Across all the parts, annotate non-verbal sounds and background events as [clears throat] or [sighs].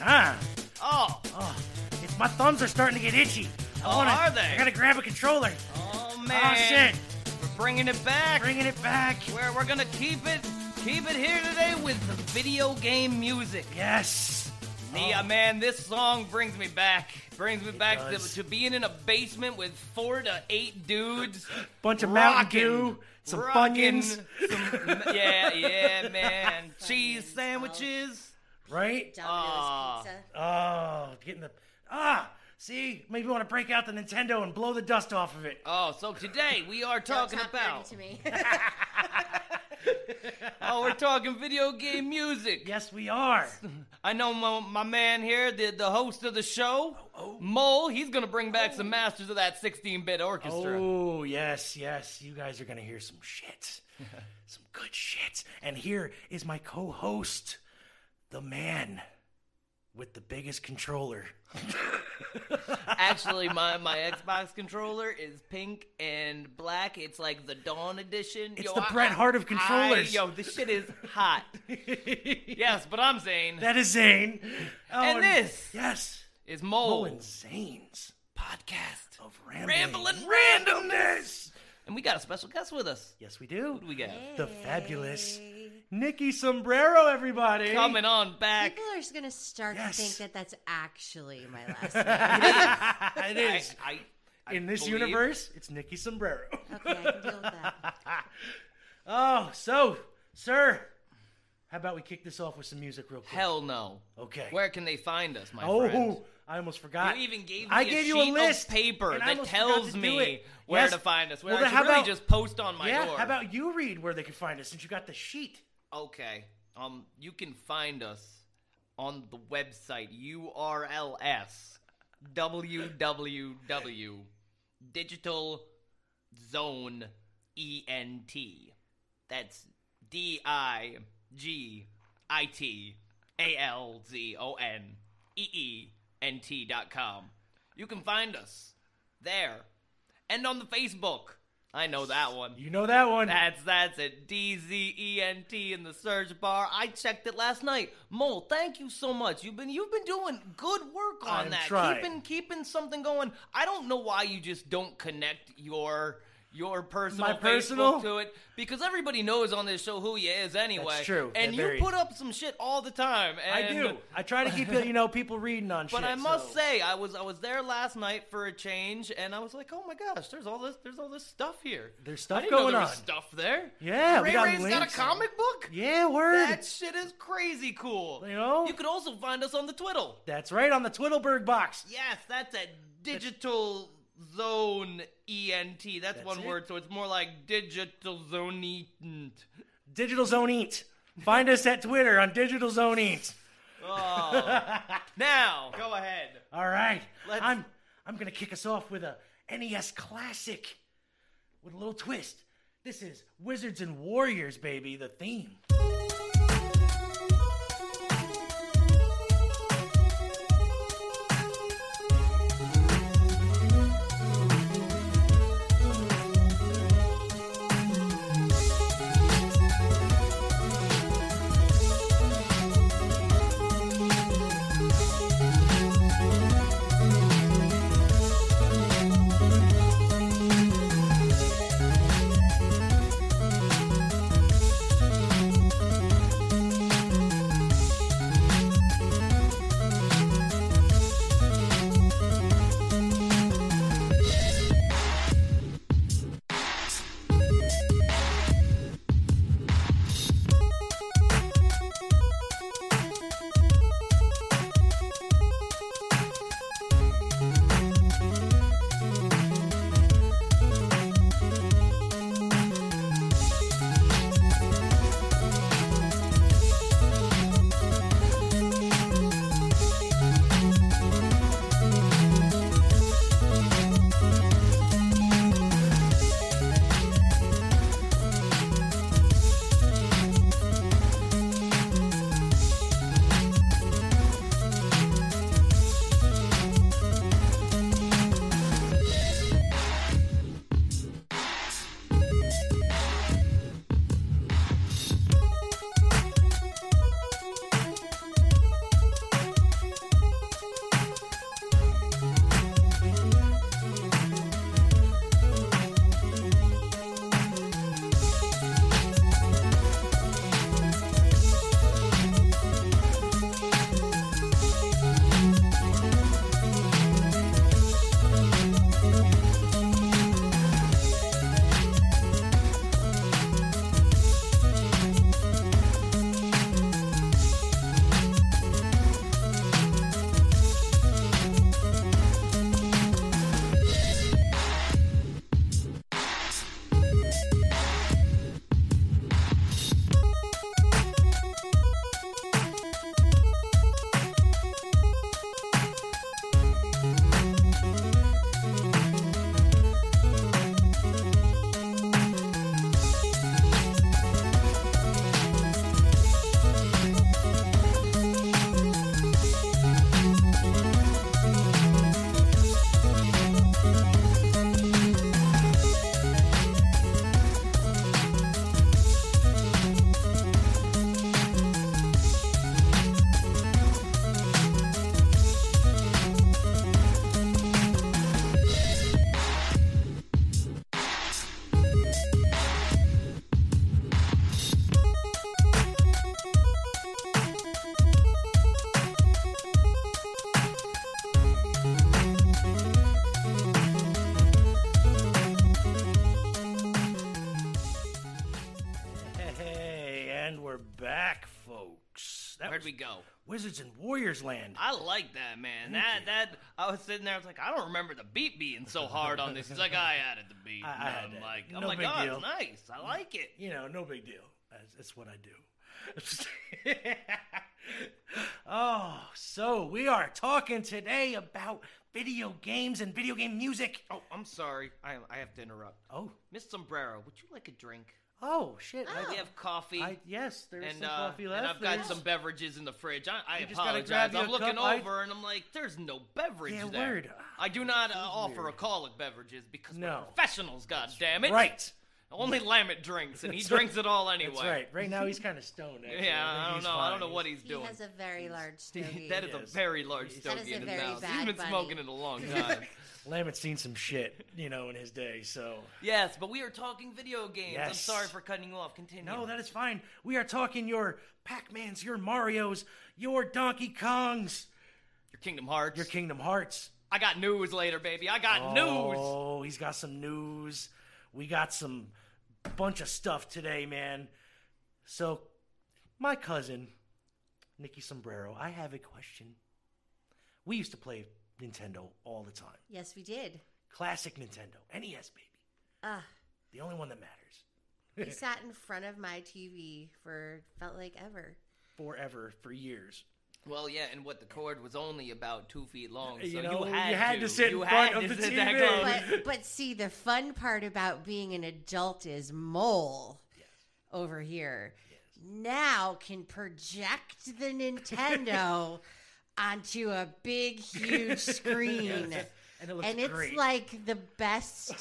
Time. Oh, Oh, it's my thumbs are starting to get itchy. I Oh, wanna, are they? I gotta grab a controller. oh, oh man. Oh shit! We're bringing it back. Bringing it back. Where we're gonna keep it, keep it here today with the video game music. Yes. Yeah, oh. man, this song brings me back. Brings me back to, to being in a basement with four to eight dudes. Bunch of Mountain Dew, some rocking Funyuns, some- yeah, yeah, man. Cheese sandwiches. Right? Domino's Ah. pizza. Oh, getting the ah. See, maybe we want to break out the Nintendo and blow the dust off of it. Oh, so today we are Don't talking talk about. dirty to me. [laughs] Oh, we're talking video game music. Yes, we are. [laughs] I know my, my man here, the, the host of the show, Oh, Mole, he's going to bring back some masters of that 16 bit orchestra. Oh, yes, yes. You guys are going to hear some shit. [laughs] some good shit. And here is my co host, the man with the biggest controller. [laughs] Actually, my, my Xbox controller is pink and black. It's like the Dawn edition. It's Yo, the I- Bret Hart of I- controllers. yo, this shit is hot. [laughs] yes, but I'm Zane. That is Zane. Oh, And this Yes. is Mole N' Zane's podcast. of rambling, Ramblin' randomness. And we got a special guest with us. Yes, we do. Who do we got? The fabulous Nicki Sombrero, everybody. Coming on back. People are going to start Yes. to think that that's actually my [laughs] last name. it is. I, I, I In this believe- universe, it's Nicki Sombrero. Okay, I can deal with that. [laughs] oh, so, sir, how about we kick this off with some music real quick? Hell no. Okay. Where can they find us, my oh, friend? I almost forgot. You even gave me I a gave sheet you a list of paper that tells forgot to do me where Yes. to find us. Where Well, I then should how really about- just post on my yeah, door. how about you read where they can find us since you got the sheet? Okay. Um, you can find us on the website URLS www digital zone ent. That's D I G I T A L Z O N E E N T dot com. You can find us there and on the Facebook. I know that one. You know that one. That's that's it. D Z E N T in the search bar. I checked it last night. Mole, thank you so much. You've been you've been doing good work on I'm that. trying. Keeping keeping something going. I don't know why you just don't connect your your personal My Facebook personal? to it because everybody knows on this show who you is anyway. That's true. And They're you very- put up some shit all the time. I And, do. I try to keep you know people reading on [laughs] shit. But. I must so- say, I was I was there last night for a change, and I was like, oh my gosh, there's all this there's all this stuff here. There's I stuff didn't know going there was on. stuff there. Yeah, we Ray got Ray's got a links. comic book. Yeah, word. That shit is crazy cool. You know? You could also find us on the Twiddle. That's right on the Twiddleberg box. Yes, that's a digital zone ENT. That's, That's one it. word, so it's more like digital zone ENT. Digital Zone Eat. Find us at Twitter on Digital Zone Eat. Oh. [laughs] now, go ahead. All right. Let's- I'm I'm gonna kick us off with a NES classic with a little twist. This is Wizards and Warriors, baby, the theme. Where'd we go? Wizards and Warriors Land. I like that, man. That that I was sitting there. I was like, I don't remember the beat being so hard on this. He's like, I added the beat. I- I And had I'm it. like, I'm No like, oh, deal. it's nice. I like it. You know, no big deal. That's, that's what I do. [laughs] oh, so we are talking today about video games and video game music. Oh, I'm sorry. I I have to interrupt. Oh, Miss Sombrero, would you like a drink? Oh, shit. I- We have coffee. I, yes, there's and some uh, coffee left. and I've got There's- some beverages in the fridge. I, I You just gotta apologize. I'm looking cup. I- over and I'm like, there's no beverage Yeah, there. word. I do not uh, Feels offer weird. alcoholic beverages because we're No. professionals. God damn it! Right. Only Lamet drinks, and he That's drinks it all anyway. That's right. Right now he's [laughs] kind of stoned. Actually. Yeah, think I don't he's know. I don't know what he's doing. He has a very large [laughs] stogie. that is a very large stogie in his mouth. He's been bunny. smoking it a long [laughs] time. Lamet's seen some shit, you know, in his day. So yes, but we are talking video games. I'm sorry for cutting you off. Continue. no, that is fine. We are talking your Pac-Mans, your Mario's, your Donkey Kongs, your Kingdom Hearts. your Kingdom Hearts. I got news later, baby. I got oh, news. Oh, he's got some news. We got some bunch of stuff today, man. So, my cousin, Nicki Sombrero, I have a question. We used to play Nintendo all the time. Yes, we did. Classic Nintendo. NES, baby. Ah, The only one that matters. he [laughs] sat in front of my TV for felt like ever. Forever, for years. Well, yeah, and what the cord was only about two feet long, so You know, you had, you had to, to sit in front of the TV. But but see, the fun part about being an adult is mole over here now can project the Nintendo [laughs] onto a big, huge [laughs] screen. And it looks and it's great. like the best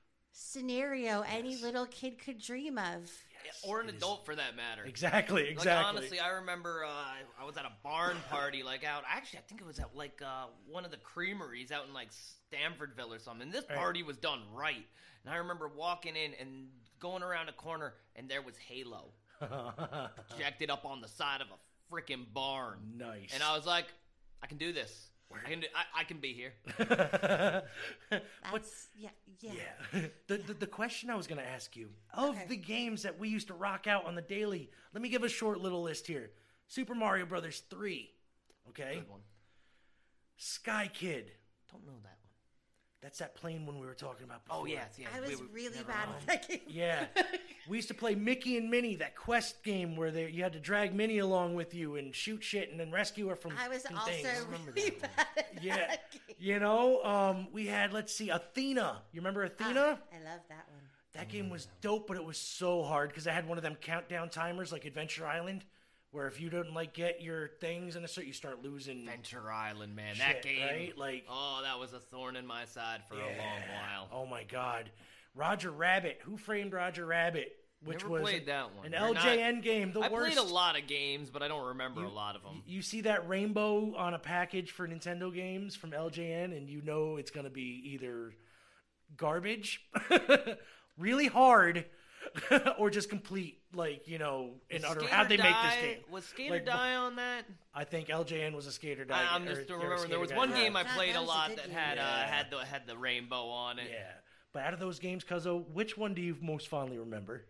[clears throat] scenario any little kid could dream of. or an it is. adult for that matter. Exactly, exactly. Like honestly, I remember uh, I was at a barn party, like out. Actually, I think it was at like uh, one of the creameries out in like Stanfordville or something. This Right. party was done right, and I remember walking in and going around a corner, and there was Halo [laughs] projected up on the side of a freaking barn, nice. and I was like, I can do this. I can, do, I, I can be here. [laughs] That's yeah, yeah. Yeah. The, the the question I was going to ask you of Okay. the games that we used to rock out on the daily. Let me give a short little list here. Super Mario Brothers 3. Okay? Good one. Sky Kid. Don't know that one. That's that plane one we were talking about before. Oh yeah, yeah. I we was were- really bad mind. at that [laughs] game. Yeah. we used to play Mickey and Minnie, that quest game where they, you had to drag Minnie along with you and shoot shit and then rescue her from, I was also things. really bad at Yeah. that game. You know, um, we had, let's see, Athena. You remember Athena? Ah, I love that one. That game was dope, but it was so hard because I had one of them countdown timers like Adventure Island, where if you don't like get your things in a certain, you start losing. Venture Island, man. Shit, that game. right? Like- oh, that was a thorn in my side for a long while. Oh my god, Roger Rabbit. Who framed Roger Rabbit? Which Never was played that one. an You're not- LJN game. The I worst. played a lot of games, but I don't remember a lot of them. You see that rainbow on a package for Nintendo games from LJN, and you know it's going to be either garbage, [laughs] really hard, [laughs] or just complete. Like you know, in utter. Skater How'd they make this game? Was Skater Like, Die on that? I think LJN was a skater. Die, I, I'm just remembering there was Skater one Die. game I played that a a lot good that game. had uh, had the had the rainbow on it. Yeah, but out of those games, Cuzzo, which one do you most fondly remember?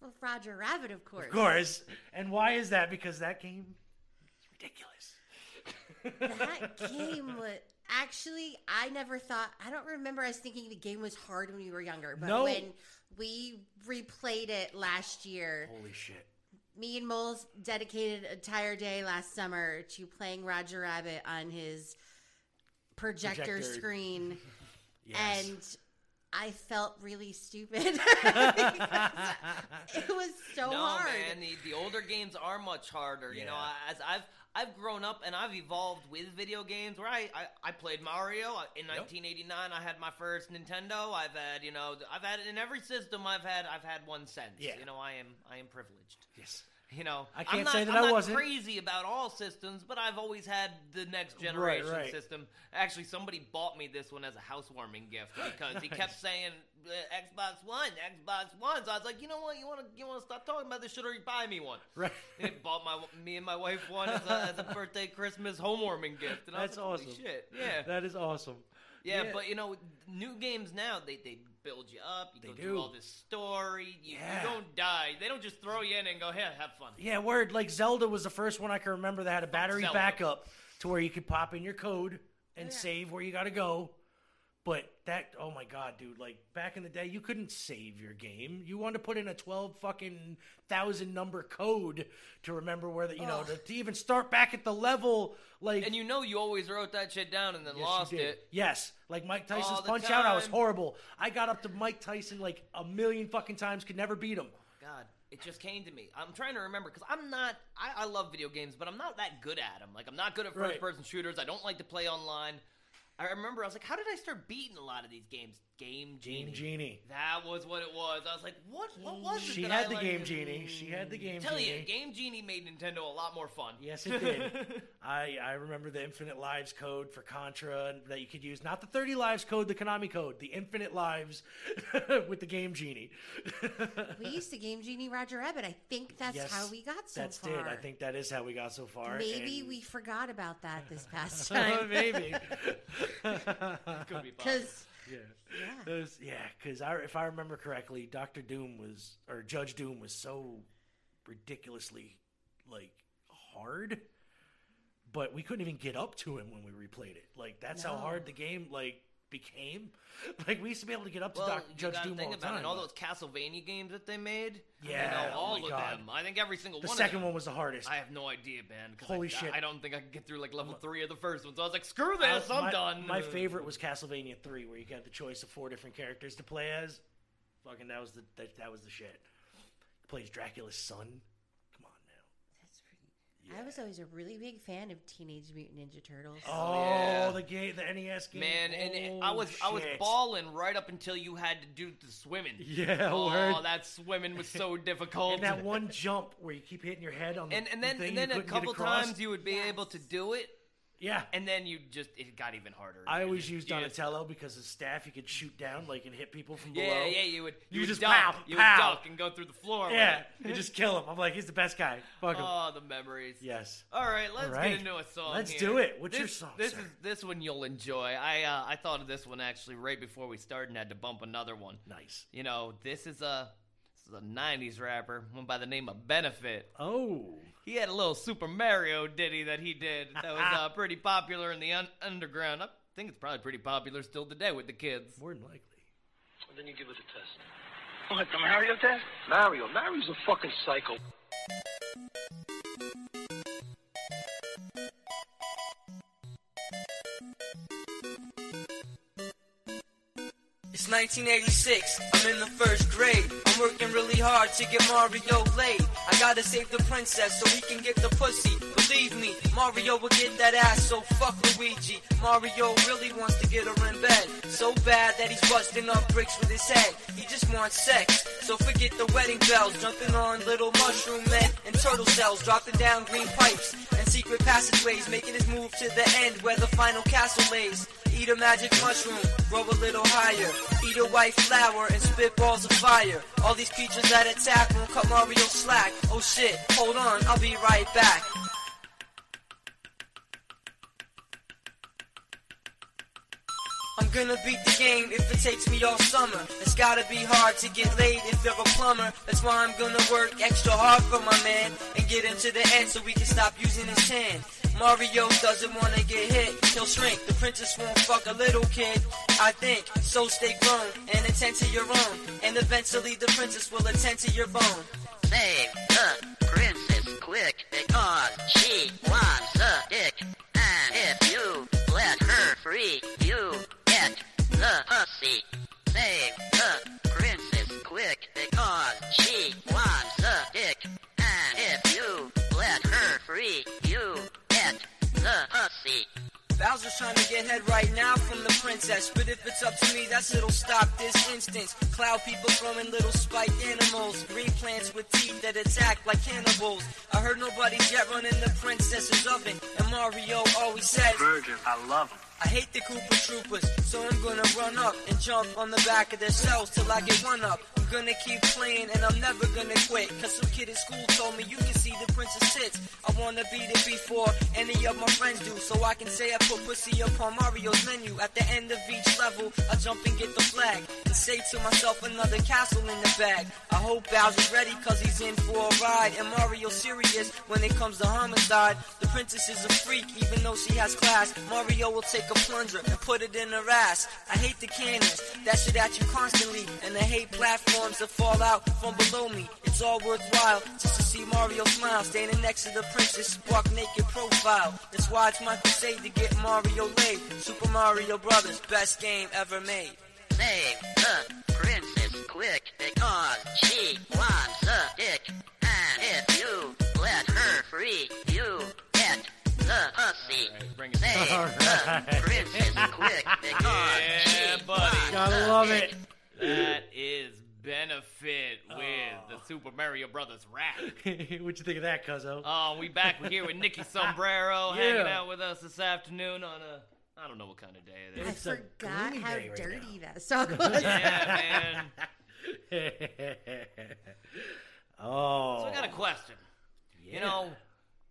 Well, Roger Rabbit, of course. Of course. And why is that? Because that game is ridiculous. That [laughs] game was actually. I never thought. I don't remember us thinking the game was hard when we were younger. But No. when we replayed it last year, Holy shit. me and Moles dedicated an entire day last summer to playing Roger Rabbit on his projector, Projector. screen, [laughs] Yes. and I felt really stupid. [laughs] [laughs] it was so no, hard. man, the, the older games are much harder. You know, as I've I've grown up and I've evolved with video games. Where I I, I played Mario uh, in 1989. I had my first Nintendo. I've had you know I've had in every system I've had I've had one since. Yeah. You know, I am I am privileged. yes. You know, I am can't not, say that I'm I not wasn't. crazy about all systems, but I've always had the next generation right. system. Actually, somebody bought me this one as a housewarming gift [laughs] because he kept saying uh, Xbox One, Xbox One. So I was like, you know what, you want to you want to stop talking about this shit or you buy me one. [laughs] Right. And bought my me and my wife one as a, as a [laughs] birthday Christmas homewarming gift. And I was That's like, Holy awesome. shit, yeah. That is awesome. Yeah, Yeah. but you know, new games now they they build you up. You They go do. through all this story. You, Yeah. you don't die. They don't just throw you in and go, "Here, have fun." Yeah, word. Like Zelda was the first one I can remember that had a battery Zelda. backup to where you could pop in your code and oh, Yeah. save where you got to go. But that, oh my god, dude! Like back in the day, you couldn't save your game. You wanted to put in a twelve fucking thousand number code to remember where the you know to, to even start back at the level. Like And you know you always wrote that shit down and then Yes, lost it. Yes, like Mike Tyson's Punch Out, I was horrible. I got up to Mike Tyson like a million fucking times, could never beat him. God, it just came to me. I'm trying to remember because I'm not. I, I love video games, but I'm not that good at them. Like I'm not good at first-person shooters. I don't like to play online. I remember I was like, how did I start beating a lot of these games? Game Genie. Game Genie. That was what it was. I was like, what? What was it? She had I the liked? Game Genie. She had the Game Tell Genie. Tell you, Game Genie made Nintendo a lot more fun. Yes, it did. [laughs] I, I remember the infinite lives code for Contra that you could use. Not the 30 lives code, the Konami code. The infinite lives [laughs] with the Game Genie. We used to game Genie Roger Rabbit. I think that's Yes, how we got so That's far. That's it. I think that is how we got so far. Maybe and- we forgot about that this past [laughs] time. Maybe. Could be fun. Because Yeah. Yeah. Yeah, because I, if I remember correctly, Doctor Doom was or Judge Doom was so ridiculously like hard, but we couldn't even get up to him when we replayed it. Like that's how hard the game like became. [laughs] Like we used to be able to get up to Well, Doc, Judge Doom all the about time. it. All those Castlevania games that they made. Yeah, you know, oh all my of God. them. I think every single the one. second of them. one was the hardest. I have no idea, man. Holy I, shit. I don't think I could get through like level three of the first one. So I was like, screw this, I'm my, done. My favorite was Castlevania Three, where you got the choice of four different characters to play as. Fucking that was the that, that was the shit. He plays Dracula's son. Come on now. that's pretty. I was always a really big fan of Teenage Mutant Ninja Turtles. Oh, oh yeah. the game, the NES game. Man, and it- I Oh, was I was shit. balling right up until you had to do the swimming. Yeah, oh, word. that swimming was so [laughs] difficult. And that one jump where you keep hitting your head on the and, and then thing and then a couple times you would be able to do it, Yeah. and then you just it got even harder. I always just- used you just- Donatello because his staff you could shoot down like and hit people from Yeah, below. yeah, yeah, you would You you, would just duck, pow, you pow. would duck and go through the floor. Yeah, you just kill him. I'm like, he's the best guy. Fuck him. Oh, the memories. yes. All right, let's All right. get into a song. Let's here. do it. What's this, your song, This sir? is this one you'll enjoy. I uh, I thought of this one actually right before we started and had to bump another one. Nice. You know, this is a this is a '90s rapper, one by the name of Benefit. Oh. He had a little Super Mario ditty that he did that was uh, [laughs] pretty popular in the un- underground. I think it's probably pretty popular still today with the kids. More than likely. Then you give it a test. What, the Mario test? Mario, Mario's a fucking psycho. It's 1986. I'm in the first grade. I'm working really hard to get Mario laid. I gotta save the princess so he can get the pussy. Believe me, Mario will get that ass, so fuck Luigi. Mario really wants to get her in bed. So bad that he's busting up bricks with his head. He just wants sex. So forget the wedding bells, jumping on little mushroom men and turtle cells, dropping down green pipes and secret passageways, making his move to the end where the final castle lays. Eat a magic mushroom, grow a little higher. Eat a white flower and spit balls of fire. All these creatures that attack won't cut Mario slack. Oh shit, hold on, I'll be right back. I'm gonna beat the game if it takes me all summer. It's gotta be hard to get laid if you're a plumber. That's why I'm gonna work extra hard for my man and get him to the end so we can stop using his hand. Mario doesn't wanna get hit, he'll shrink. The princess won't fuck a little kid, I think. So stay grown and attend to your own. And eventually the princess will attend to your bone. Save the princess quick because she wants a dick. And if you let her free, you get the pussy. Save pussy. Bowser's trying to get head right now from the princess. But if it's up to me, that's it'll stop this instance. Cloud people throwing little spiked animals. Green plants with teeth that attack like cannibals. I heard nobody's yet running the princess's oven. And Mario always says, Virgin, I love him. I hate the Koopa Troopers, so I'm gonna run up and jump on the back of their cells till I get one up. Gonna keep playing and I'm never gonna quit. Cause some kid at school told me you can see the princess tits. I wanna be the before any of my friends do. So I can say I put pussy upon Mario's menu. At the end of each level, I jump and get the flag. And say to myself another castle in the bag. I hope Bowser's ready cause he's in for a ride. And Mario's serious when it comes to homicide. The princess is a freak even though she has class. Mario will take a plunger and put it in her ass. I hate the cannons that shit at you constantly. And I hate platforms that fall out from below me. It's all worthwhile just to see Mario smile. Standing next to the princess, spark naked profile. That's why it's my crusade to get Mario laid. Super Mario Brothers, best game ever made. Save the princess quick because she wants a dick. And if you let her free, you get the pussy. Alright, bring it Save All the princess quick because Yeah, she buddy. wants Gotta a love dick. it. That is benefit with the Super Mario Brothers rap. [laughs] What'd you think of that, Cuzzo? Oh, we back. We're here with Nicki [laughs] Sombrero Yeah. hanging out with us this afternoon on a I don't know what kind of day it I. It's a forgot gloomy how right dirty that song [laughs] was. yeah, man. oh. So I got a question. Yeah. You know,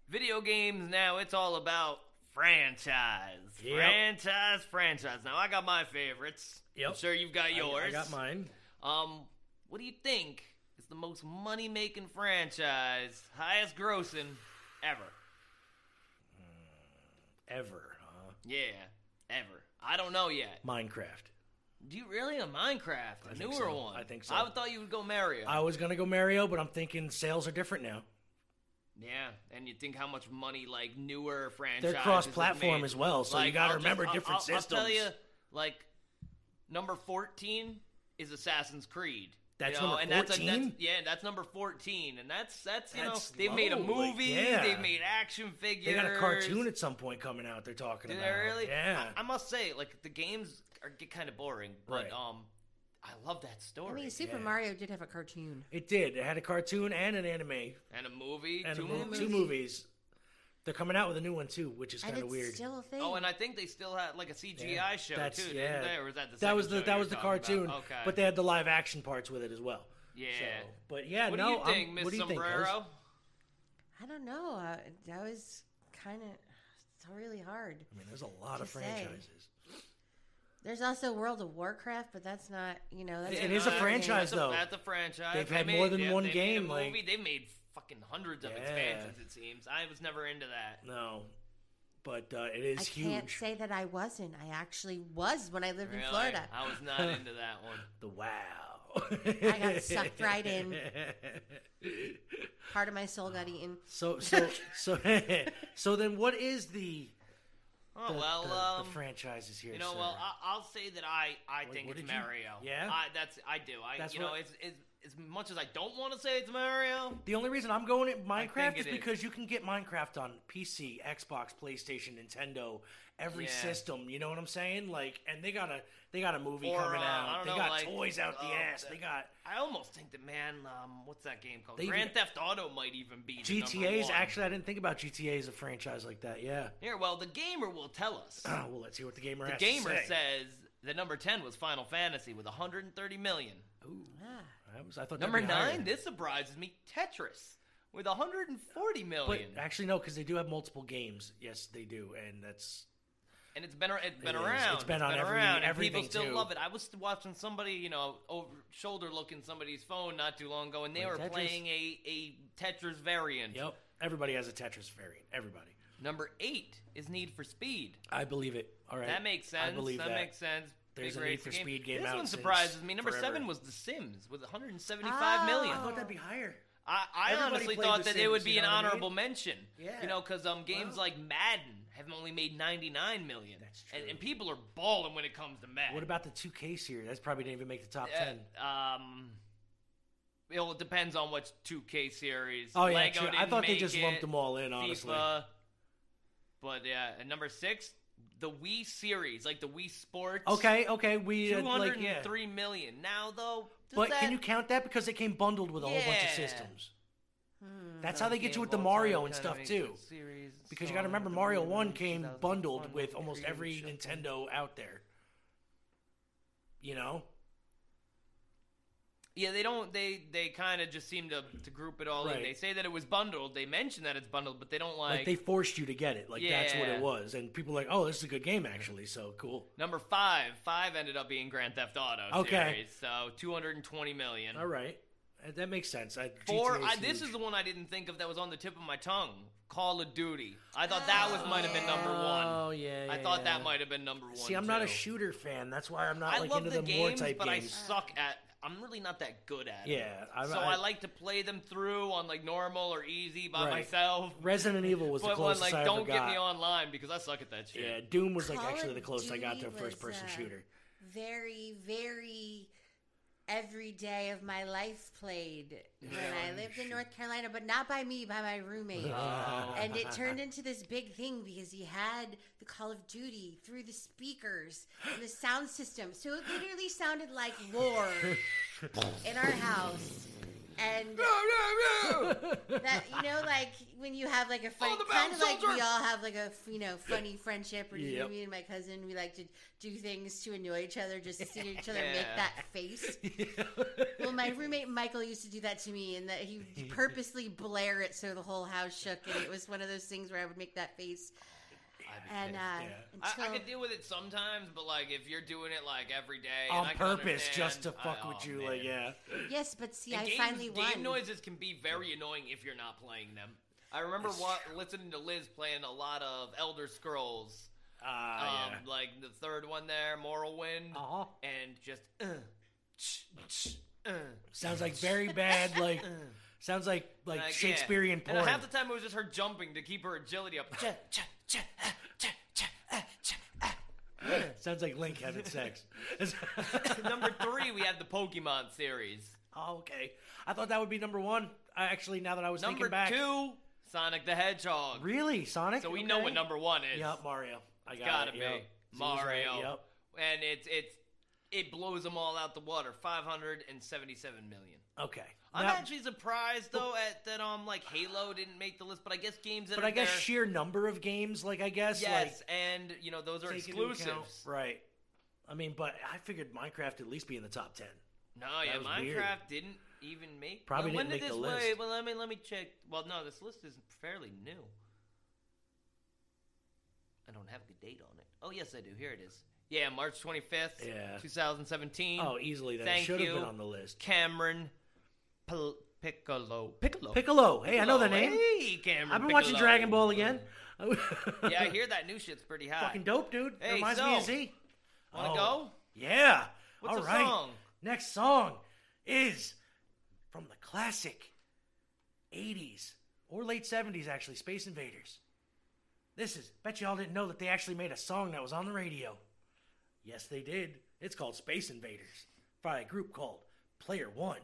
video games now it's all about franchise. Yep. Franchise, franchise. Now I got my favorites. Yep. I'm sure you've got I- yours. I, got mine. Um, what do you think is the most money making franchise, highest grossing ever? Hmm, ever, huh? Yeah, ever. I don't know yet. Minecraft. Do you really a Minecraft, a think newer so. one? I think so. I thought you would go Mario. I was gonna go Mario, but I'm thinking sales are different now. yeah, and you think how much money like newer franchises They're have cross-platform made. as well, so you gotta I'll remember different I'll, I'll tell systems. you, like number fourteen is Assassin's Creed. That's you know, number and that's, a, 14? that's yeah, that's number fourteen, and that's that's you That's know they've made a low, like, movie, yeah. they've made action figures. They got a cartoon at some point coming out. They're talking Do about. they really? Yeah. I, I must say, like the games are get kind of boring, but Right. um, I love that story. I mean, Super Yeah. Mario did have a cartoon. it did. It had a cartoon and an anime and a movie, and two a mo- movies. two movies. They're coming out with a new one too, which is kind of weird. still a thing. Oh, and I think they still had like a CGI Yeah, show that's- too, yeah. didn't they? Or was that the that was the that was the cartoon, about? Okay, but they had the live action parts with it as well. yeah. So, but yeah, what no. do you think, Miss what do you think, Cuz? Sombrero? I don't know. Uh, that was kind of it's really hard. I mean, there's a lot of to say. franchises. There's also World of Warcraft, but that's not you know that's It not is a video franchise, That's a, though. that's a franchise. They've They had made- more than yeah, one game, Made like- movie. They made fucking hundreds of Yeah. expansions. It seems. I was never into that. No, but uh, it is I huge. can't say that I wasn't. I actually was when I lived Really? in Florida. I was not [laughs] into that one. The wow. I got sucked right in. [laughs] Part of my soul got eaten. So so so [laughs] so then, what is the Oh the, well, the, um, the franchises here? You know, sir? well, I, I'll say that I, I What- think what it's did you- Mario. Yeah? I, that's I do. I That's you know, what- it's, it's as much as I don't want to say it's Mario. the only reason I'm going at Minecraft think is it is. because you can get Minecraft on PC, Xbox, PlayStation, Nintendo, every Yeah. system. You know what I'm saying? Like, and they got a they got a movie Or, coming uh, out. They know, got like, toys out the uh, ass. the- They got I almost think that man, um, what's that game called? They Grand Theft Auto might even be the number GTA's. one. Actually, I didn't think about GTA as a franchise like that. Yeah. Here, well, the gamer will tell us. Oh, [clears throat] well, let's hear what the gamer the has gamer to say. says that number ten was Final Fantasy with 130 million. Ooh, Ah. I, was, I thought Number be nine, this surprises me. Tetris with 140 million. But actually, no, because they do have multiple games. Yes, they do, and that's and it's been it's been It around. It's been on every- around, and people still too. love it. I was watching somebody, you know, over shoulder looking somebody's phone not too long ago, and they Like were Tetris. playing a a Tetris variant. yep. Everybody has a Tetris variant. Everybody. Number eight is Need for Speed. I believe it. All right. That makes sense. I believe that, that. makes sense. There's Big a Need racing for Speed game This out one since surprises me. Number forever. seven was The Sims with 175 Oh. million. I thought that'd be higher. I, I honestly thought The that it would be you an know what I mean? honorable mention. Yeah. You know, because um, games Well- like Madden have only made 99 million. That's And, true. and people are balling when it comes to Madden. What about the 2K series? That's probably didn't even make the top Uh, ten. um, well, it depends on which 2K series. Oh yeah, Lego true. I thought they just it, lumped them all in. Honestly, FIFA. But yeah, and number six, the Wii series, like the Wii Sports. okay, okay, we uh, Two like yeah. and three million. Now though, does But that, can you count that because they came bundled with a whole bunch of systems? Hmm. That's how they get you with the Mario and stuff too. series Because you got to remember, Mario movie, One came bundled with almost every. Nintendo out there. You know, Yeah, they don't. They they kind of just seem to to group it all in. Right. They say that it was bundled. They mention that it's bundled, but they don't like. Like, they forced you to get it. Like that's what it was, and people were like, "Oh, this is a good game, actually." So cool. Number five, five ended up being Grand Theft Auto Okay. series, so 220 million. All right, Uh, that makes sense. I, Four. GTA I, is this huge. is the one I didn't think of that was on the tip of my tongue. Call of Duty. I thought that was might have been number one. Oh yeah. I yeah, thought yeah. that might have been number one. See, I'm not a too. shooter fan. That's why I'm not I like love into the war games, type but I games. suck at. I'm really not that good at it. Yeah, so I- I, like to play them through on like normal or easy by Right. myself. Resident Evil was the But when closest like I don't ever get got. me online because I suck at that shit. Yeah, Doom was like Call actually the closest I got to a first person uh, shooter. Very, very every day of my life played when I lived in North Carolina, but not by me, by my roommate. [laughs] Oh. and it turned into this big thing because he had the Call of Duty through the speakers and the sound system. So it literally sounded like war [laughs] in our house. And [laughs] that you know, like when you have like a friend, kind of like we all have like a you know funny [laughs] friendship. Or Yep. me and my cousin, we like to do things to annoy each other, just to see [laughs] each other Yeah. make that face. Well, my roommate Michael used to do that to me, and that he purposely blare it so the whole house shook, and it was one of those things where I would make that face. And uh, I, until I could deal with it sometimes, but like if you're doing it like every day on and I purpose, just to fuck I- with oh, you. man. Like, yeah. yes, but see, And I games, finally won. game noises can be very annoying if you're not playing them. I remember wa- listening to Liz playing a lot of Elder Scrolls, Ah, um, like the third one there, Morrowind, yeah. Uh-huh. and just. Uh, ch- ch- uh, Sounds like very bad. [laughs] Like, sounds like like like, yeah. Shakespearean porn. And half the time it was just her jumping to keep her agility up. [laughs] Sounds like Link having sex. [laughs] Number three, we have the Pokemon series. oh, okay. I thought that would be number one. I actually, now that I was Number thinking back, Number two, Sonic the Hedgehog. really Sonic. So we know what number one is. Yep, Mario. I got gotta it. be Yep. Mario. Right. Yep. And it's it's it blows them all out the water. Five hundred and seventy-seven million. Okay. I'm Now- actually surprised though at that um like Halo didn't make the list, but I guess games that but I guess there, sheer number of games, like I guess, yes, and you know those are like exclusives. right? I mean, but I figured Minecraft at least be in the top ten. No, yeah, Minecraft weird. didn't even make. Probably well, when didn't did make this the wait, list. Well, let me let me check. Well, no, this list is fairly new. I don't have the date on it. Oh yes, I do. Here it is. Yeah, March 25th, Yeah. 2017. Oh, easily. That Thank should have you. been on the list. Cameron Pil- Piccolo. Piccolo. Piccolo. Hey, I know the name. Hey, Cameron. I've been watching Dragon Ball again. [laughs] yeah, I hear that new shit's pretty hot. Fucking dope, dude. Hey, Reminds so, me of Z. Wanna Oh, go? Yeah. What's All the right. song? Next song is from the classic 80s or late 70s, actually, Space Invaders. This is, bet y'all didn't know that they actually made a song that was on the radio. Yes, they did. It's called Space Invaders by a group called Player One.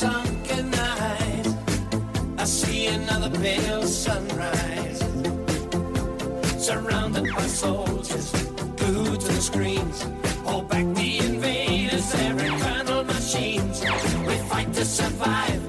Sunken night, I see another pale sunrise. Surrounded by soldiers, glued to the screens. Hold back the invaders, every colonel machines. We fight to survive,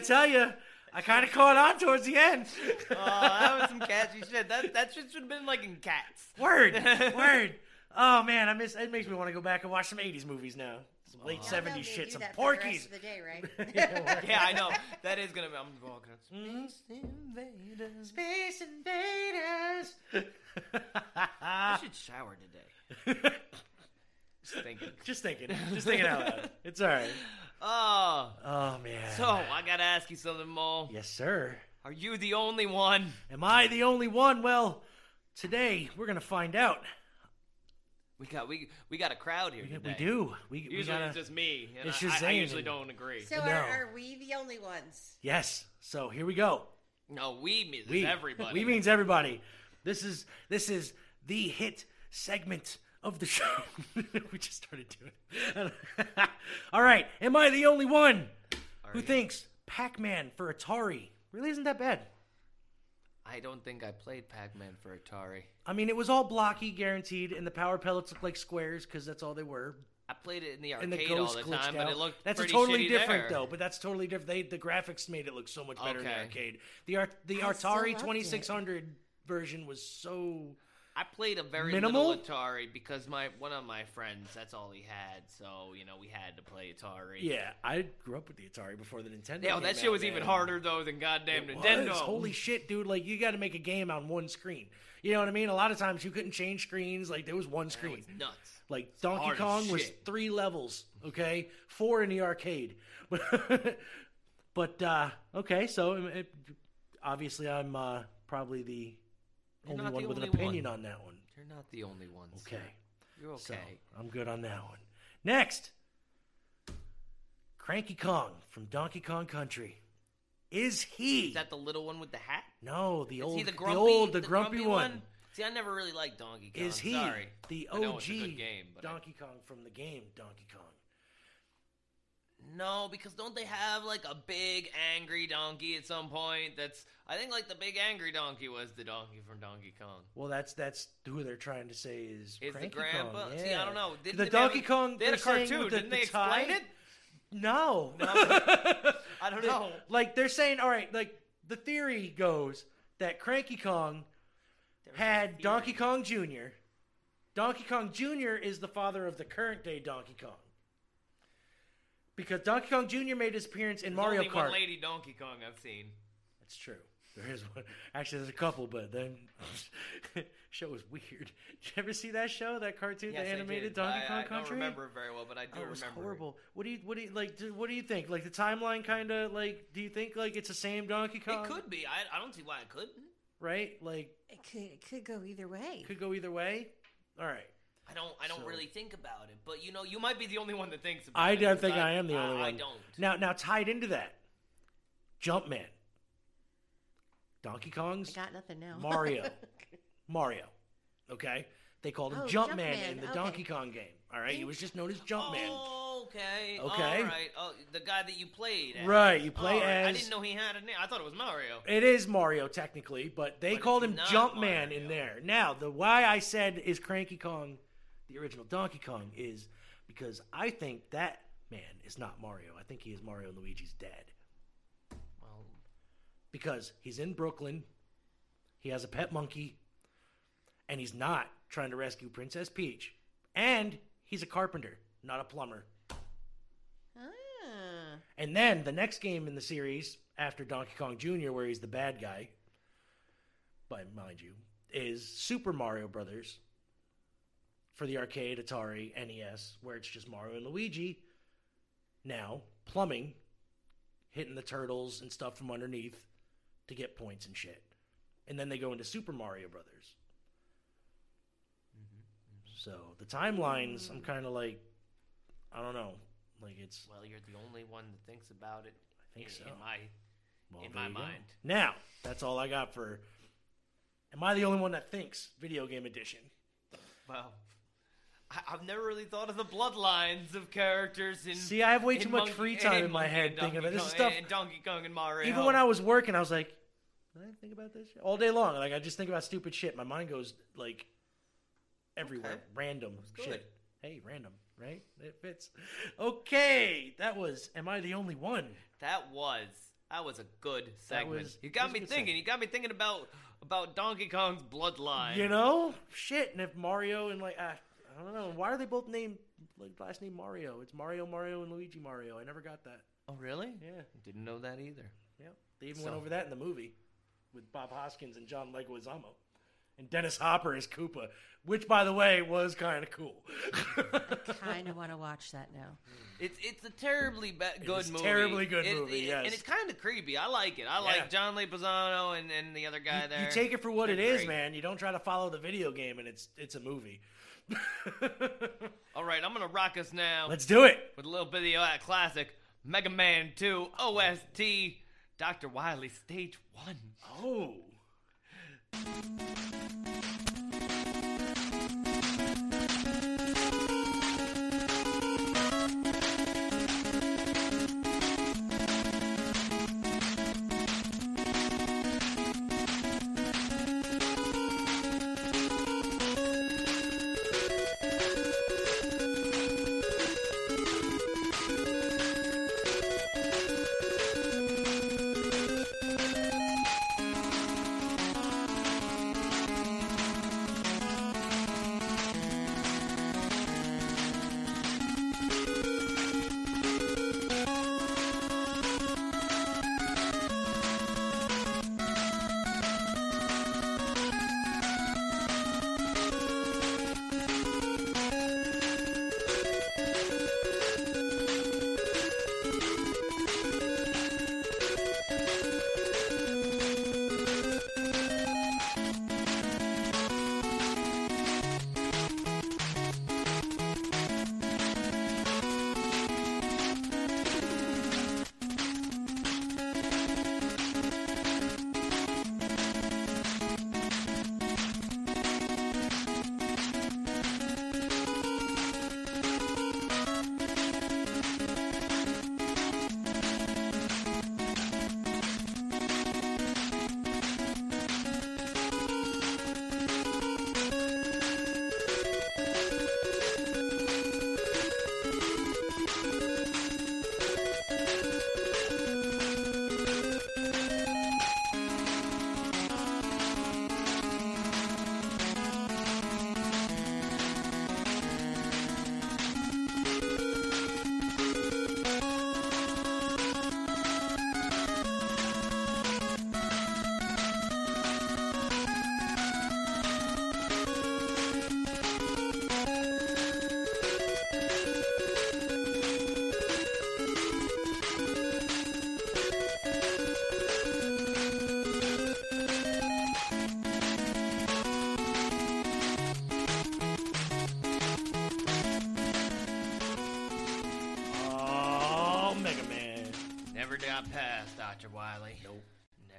gotta tell you, I kind of caught on towards the end. [laughs] Oh, that was some catchy shit. That that shit should have been like in Cats. Word, [laughs] word. Oh man, I miss. It makes me want to go back and watch some '80s movies now. Some late Y'all know '70s shit, do some that for the rest Porky's. of the day, right? [laughs] Yeah, I know. That is gonna be. I'm walking. Mm-hmm. Space invaders. Space Invaders. I should shower today. Just thinking. Just thinking. Just thinking out loud. It's all right. Oh, Oh man. so I gotta ask you something, Mo. Yes, sir. Are you the only one? Am I the only one? Well, today we're gonna find out. We got we we got a crowd here We, today. we do. We, we Usually gotta. it's just me. And It's I, just I, I usually don't agree. so No. are, are we the only ones? Yes. So here we go. no, we means We everybody. We means everybody. This is this is the hit segment of the show. [laughs] we just started doing. it. [laughs] All right. Am I the only one who you? thinks Pac-Man for Atari really isn't that bad? I don't think I played Pac-Man for Atari. I mean, it was all blocky, guaranteed, and the power pellets looked like squares because that's all they were. I played it in the And the arcade all the glitched time, out. but it looked that's a pretty totally different there. though. But that's totally different. They the graphics made it look so much better in the arcade. The art the I Atari loved it. twenty six hundred version was so I played a very Minimal? little Atari because my one of my friends that's all he had, so you know we had to play Atari. Yeah, I grew up with the Atari before the Nintendo. Yeah, that shit out, was even harder though than goddamn It Nintendo. was. Holy shit, dude! Like you got to make a game on one screen. You know what I mean? A lot of times you couldn't change screens. Like there was one That screen. was nuts. Like Donkey Kong was three levels. Okay, four in the arcade. [laughs] but uh, okay, so um, obviously I'm uh, probably the You're only not one the with an opinion one. on that one. You're not the only one. Okay, sir. You're okay. so I'm good on that one. Next, Cranky Kong from Donkey Kong Country. Is he? Is that the little one with the hat? no, the Is old, he the the, grumpy, old, the, grumpy, one. See, I never really liked Donkey Kong. Is he Sorry. the OG it's a good game, but I- Donkey Kong from the game Donkey Kong? No, because don't they have like a big angry donkey at some point? That's I think like the big angry donkey was the donkey from Donkey Kong. Well, that's that's who they're trying to say is, Is the Cranky grandpa? Kong. See, I don't know. Didn't the they Donkey have- Kong. They had a they're saying cartoon. with the- Didn't the they explain tie- it? No. [laughs] [laughs] I don't know. Like they're saying, all right. Like the theory goes that Cranky Kong a had theory. Donkey Kong Jr. Donkey Kong Jr. is the father of the current day Donkey Kong. Because Donkey Kong Jr. made his appearance in There's Mario only Kart. one lady Donkey Kong I've seen. That's true. There is one. Actually, there's a couple, but then [laughs] show was weird. [laughs] Did you ever see that show, that cartoon, Yes, the I animated did. Donkey I, Kong I Country? don't remember it very well, but I do Oh, it was remember. it. horrible. What do you what do you like? do- What do you think? Like the timeline, kind of like? Do you think like it's the same Donkey Kong? It could be. I, I don't see why it couldn't. right? Like It could, it could go either way. could go either way. All right. I don't. I don't So- really think about it, but you know, you might be the only one that thinks about I it. I don't think I, am the only I, one. I don't. Now, now tied into that, Jumpman, Donkey Kong's I got nothing now. Mario. [laughs] Mario. Okay, they called him Oh, Jumpman, Jumpman, in the okay. Donkey Kong game. All right, he was just known as Jumpman. Oh, okay. Okay. All right. Oh, the guy that you played. As. Right, you play All right. I didn't know he had a name. I thought it was Mario. It is Mario technically, but they But called him not Jumpman Mario. in there. Now, the why I said is Cranky Kong, the original Donkey Kong, is because I think that man is not Mario. I think he is Mario and Luigi's dad Well, because he's in Brooklyn. He has a pet monkey, and he's not trying to rescue Princess Peach. And he's a carpenter, not a plumber. Ah. And then the next game in the series after Donkey Kong Jr., where he's the bad guy, but mind you, is Super Mario Brothers for the arcade, Atari, NES, where it's just Mario and Luigi. Now plumbing, hitting the turtles and stuff from underneath to get points and shit. And then they go into Super Mario Brothers. Mm-hmm. So the timelines, I'm mm. kind of like, I don't know, like it's. well, you're the only one that thinks about it. I think in, so. In my, Well, in my you go. mind. Now, that's all I got for. Am I the only one that thinks video game edition? Well, I, I've never really thought of the bloodlines of characters in. See, I have way too much Monkey- free time in my Monkey head thinking about this Kong- stuff. and Donkey Kong and Mario. Even when I was working, I was like, did I think about this shit? all day long? Like I just think about stupid shit. My mind goes like everywhere, Okay. random shit. Hey, random, right? It fits. Okay, that was. Am I the only one? That was that was a good segment. was- you got me thinking. segment. You got me thinking about about Donkey Kong's bloodline. You know, shit. And if Mario and like, uh, I don't know, why are they both named like last name Mario? It's Mario, Mario, and Luigi Mario. I never got that. Oh, really? Yeah, Didn't know that either. yeah. They even So- went over that in the movie with Bob Hoskins and John Leguizamo. And Dennis Hopper is Koopa, which, by the way, was kind of cool. I kind of want to watch that now. [laughs] It's it's a terribly ba- good is movie. terribly good It- movie, it- yes. and it's kind of creepy. I like it. I Yeah. like John Leguizamo and, and the other guy you, there. you take it for what They're it is, great. man. You don't try to follow the video game, and it's it's a movie. [laughs] All right, I'm gonna rock us now Let's do it. with a little bit of that classic Mega Man 2 OST, Dr. Wily Stage One. Oh. Oh,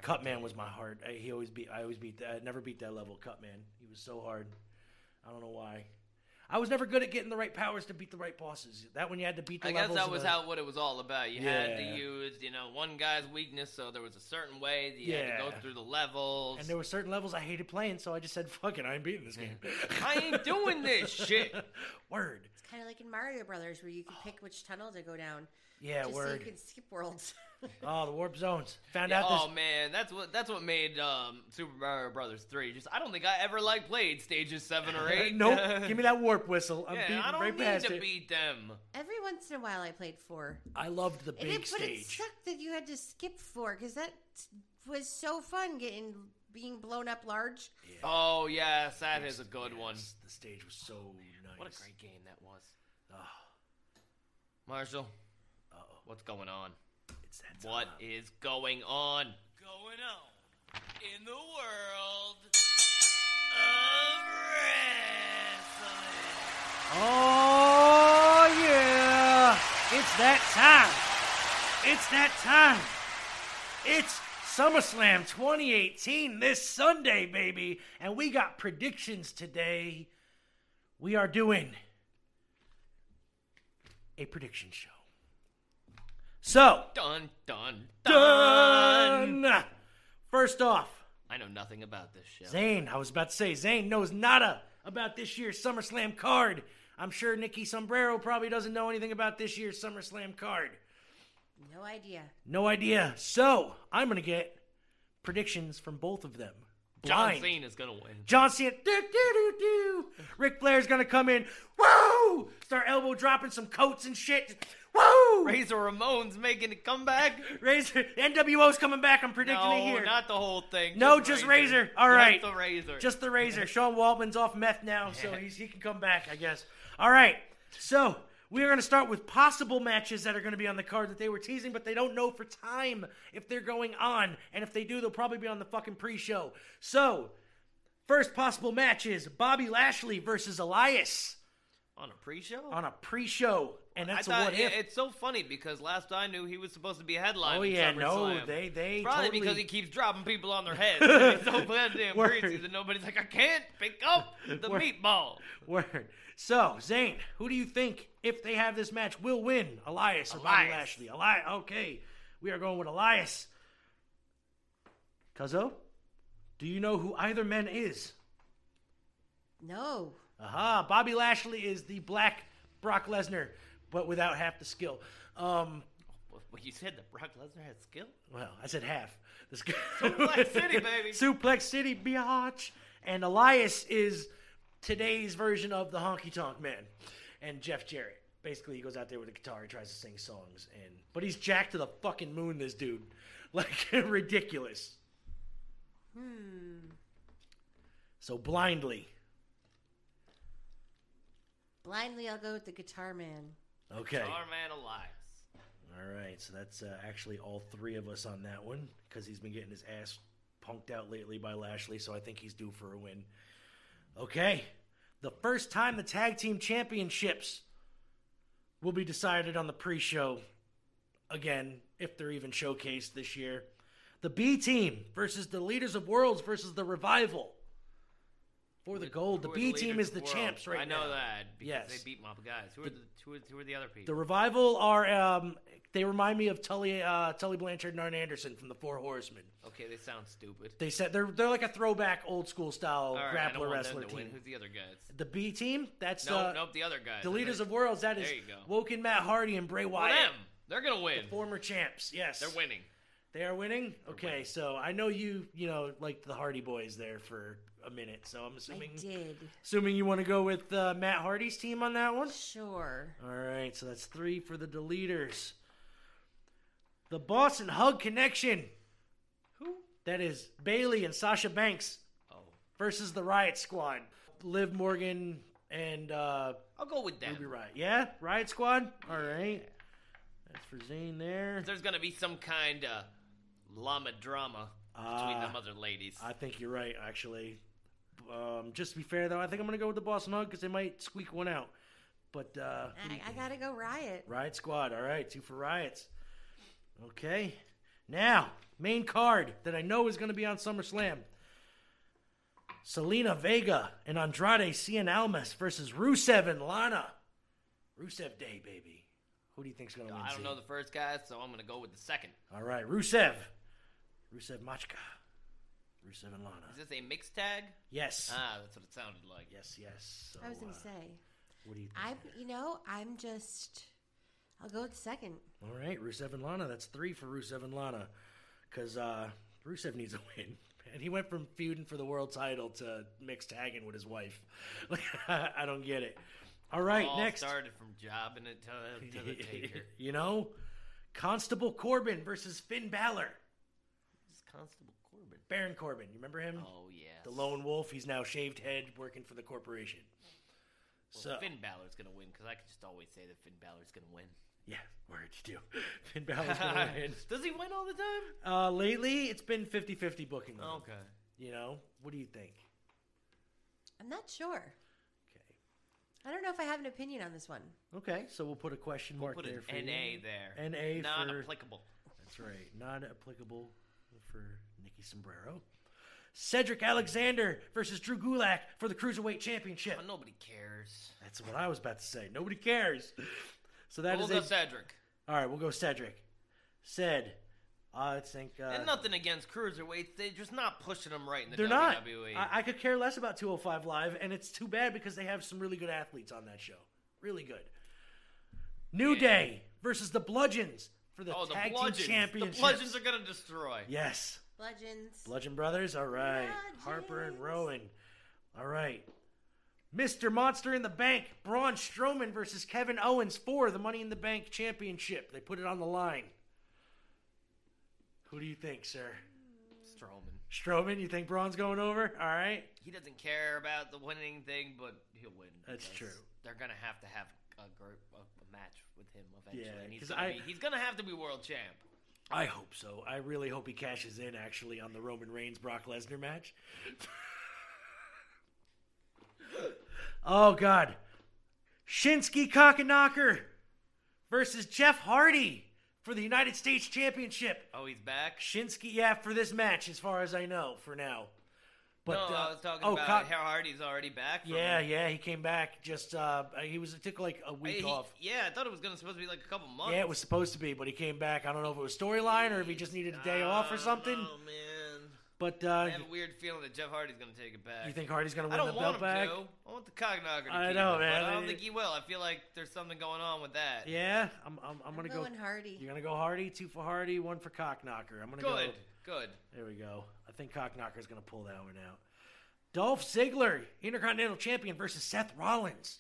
Cutman was my heart. I, he always beat. I always beat. I never beat that level. Cutman. He was so hard. I don't know why. I was never good at getting the right powers to beat the right bosses. That one you had to beat the I guess that was the- how what it was all about. You had to use, you know, one guy's weakness, so there was a certain way that you had to go through the levels. And there were certain levels I hated playing, so I just said, "Fuck it, I ain't beating this game." I ain't doing this [laughs] shit. Word. It's kind of like in Mario Brothers, where you can pick which tunnel to go down, Yeah, just so you could skip worlds. [laughs] Oh, the warp zones. Found Yeah, out this. oh man, that's what that's what made um, Super Mario Brothers three. Just I don't think I ever like played stages seven or [laughs] eight. nope. [laughs] Give me that warp whistle. I'm yeah, beating I don't right need past to it. beat them. Every once in a while, I played four. I loved the And big it, but it sucked that you had to skip four because that was so fun getting being blown up large. Oh yes, that is a good one. The stage was so nice. What a great game that was. Marshall, uh-oh. what's going on? It's that time. is going on? Going on in the world of wrestling. Oh yeah! It's that time. It's that time. It's SummerSlam 2018 this Sunday, baby, and we got predictions today. We are doing a prediction show. So, Dun dun dun. done. First off, I know nothing about this show. Zane, I was about to say, Zane knows nada about this year's SummerSlam card. I'm sure Nicki Sombrero probably doesn't know anything about this year's SummerSlam card. No idea. No idea. So I'm gonna get predictions from both of them. John Cena is gonna win. John Cena, do do do do. Ric Flair's gonna come in, woo! Start elbow dropping some coats and shit, woo! Razor Ramon's making a comeback. Razor, NWO's coming back. I'm predicting no, it here. not the whole thing. No, just Razor. All right. Just the Razor. Just the razor. [laughs] Sean Waltman's off meth now, so he's, he can come back, I guess. All right. So we are going to start with possible matches that are going to be on the card that they were teasing, but they don't know for time if they're going on. And if they do, they'll probably be on the fucking pre-show. So first possible match is Bobby Lashley versus Elias on a pre-show. on a pre-show, and I that's a what if. it's so funny because last I knew he was supposed to be a headline. Oh yeah, no, they they Probably totally, because he keeps dropping people on their [laughs] heads. and He's so goddamn [laughs] Word. greasy that nobody's like, I can't pick up [laughs] the Word. meatball. Word. So, Zane, who do you think, if they have this match, will win? Elias or Bobby Lashley? Elias. Okay, we are going with Elias. Cuzzo, do you know who either man is? No. Aha, Bobby Lashley is the black Brock Lesnar, but without half the skill. Um, Well, well, you said that Brock Lesnar had skill. well, I said half. The sk- Suplex City, [laughs] baby. Suplex City, biatch. And Elias is today's version of the Honky Tonk Man and Jeff Jarrett. Basically, he goes out there with a guitar, he tries to sing songs, and but he's jacked to the fucking moon. This dude, [laughs] like ridiculous. Hmm. So blindly, Blindly, I'll go with the Guitar Man. okay. Starman Elias. All right, so that's uh, actually all three of us on that one because he's been getting his ass punked out lately by Lashley, so I think he's due for a win. Okay, the first time the tag team championships will be decided on the pre-show again, if they're even showcased this year. The B team versus the Deleters of Worlds versus the Revival for the gold. The B team is the world? champs right now. I know now. that because Yes. they beat my guys. Who are the who are, who are the other people? The Revival are um, they remind me of Tully uh, Tully Blanchard and Arn Anderson from the Four Horsemen. okay, they sound stupid. They said they're they're like a throwback old school style All right, I don't grappler want wrestler them to win. team. Who's the other guys? The B team, that's No, uh, nope, the other guys. the Deleters of Worlds. That is There you go. Woken Matt Hardy and Bray Well, Wyatt, them. They're gonna win. The former champs. Yes, They're winning. They are winning. Okay, so I know you you know like the Hardy Boys there for a minute. So I'm assuming I did. assuming you want to go with uh, Matt Hardy's team on that one. Sure. All right, so that's three for the deleters. The Boss 'n' Hug Connection. Who? That is Bayley and Sasha Banks Oh, versus the Riot Squad. Liv Morgan and uh, I'll go with them. Ruby Riot. Yeah, Riot Squad. All right, that's for Zane there. There's gonna be some kind of llama drama between Ah. them other ladies. I think you're right, actually. Um, just to be fair, though, I think I'm going to go with the Boss 'n' Hug because they might squeak one out. But uh, who do you I, I gotta go Riot. Riot Squad. All right, two for Riots. Okay. Now, main card that I know is going to be on SummerSlam. Zelina Vega and Andrade Cien Almas versus Rusev and Lana. Rusev Day, baby. Who do you think's going to win? I don't Zane? know the first guy, so I'm gonna go with the second. All right, Rusev. Rusev Machka. Rusev and Lana. Is this a mixed tag? Yes. Ah, that's what it sounded like. yes, yes. So, I was gonna uh, say. What do you think? I'm. You know, I'm just. I'll go with the second. All right, Rusev and Lana. That's three for Rusev and Lana. Because uh, Rusev needs a win. And he went from feuding for the world title to mixed tagging with his wife. Like, [laughs] I don't get it. All right, All next. started from jobbing it to, to the [laughs] taker. you know, Constable Corbin versus Finn Balor. It's Constable Corbin. Baron Corbin. You remember him? Oh yeah. The lone wolf. He's now shaved head working for the corporation. Well, so, Finn Balor's gonna win because I can just always say that Finn Balor's gonna win. Yeah, word you do. [laughs] Finn Balor's going [laughs] to win. Does he win all the time? Uh, lately, it's been 50 50 booking. with him. Okay. You know, what do you think? I'm not sure. Okay. I don't know if I have an opinion on this one. Okay, so we'll put a question mark Put there an for NA you. there. NA for Non-applicable. that's right, not applicable for Nicki Sombrero. Cedric Alexander versus Drew Gulak for the Cruiserweight Championship. But nobody cares. That's what I was about to say. Nobody cares. So that we'll is go a, Cedric. all right. We'll go Cedric. Said I think uh, and nothing against cruiserweights, they're just not pushing them right in the they're WWE. not. I, I could care less about 205 Live, and it's too bad because they have some really good athletes on that show. Really good. New Yeah. Day versus the Bludgeons for the oh, tag bludgeons! team championships. The bludgeons are gonna destroy. yes. Bludgeons. Bludgeon Brothers, all right. Harper and Rowan, all right. Mr. Monster in the Bank, Braun Strowman versus Kevin Owens for the Money in the Bank Championship. They put it on the line. Who do you think, sir? Strowman. Strowman, you think Braun's going over? All right. He doesn't care about the winning thing, but he'll win. That's true. They're gonna have to have a, gr- a, a match with him eventually. Yeah, and he's 'cause gonna, I- be, he's gonna have to be world champ. I hope so. I really hope he cashes in actually on the Roman Reigns Brock Lesnar match. [laughs] oh God, Shinsky Kakanaka versus Jeff Hardy for the United States Championship. Oh, he's back. Shinsky, yeah, for this match, as far as I know, for now. But no, uh, I was talking oh, about how Hardy's already back. yeah, yeah, he came back. Just uh, he was it took like a week he- off. yeah, I thought it was gonna supposed to be like a couple months. Yeah, it was supposed to be, but he came back. I don't know if it was storyline or if he just needed a day off or something. Oh man, But uh, I have a weird feeling that Jeff Hardy's gonna take it back. you think Hardy's gonna I win don't the want belt him back? to. I want the Cognager to I know, it, man. But I don't think he will. I feel like there's something going on with that. Yeah, I'm. I'm, I'm gonna I'm go. going Hardy. You're gonna go Hardy. Two for Hardy, one for Cockknocker. I'm gonna Good, go. good. Good. There we go. I think Cockknocker's gonna pull that one out. Dolph Ziggler, Intercontinental Champion versus Seth Rollins.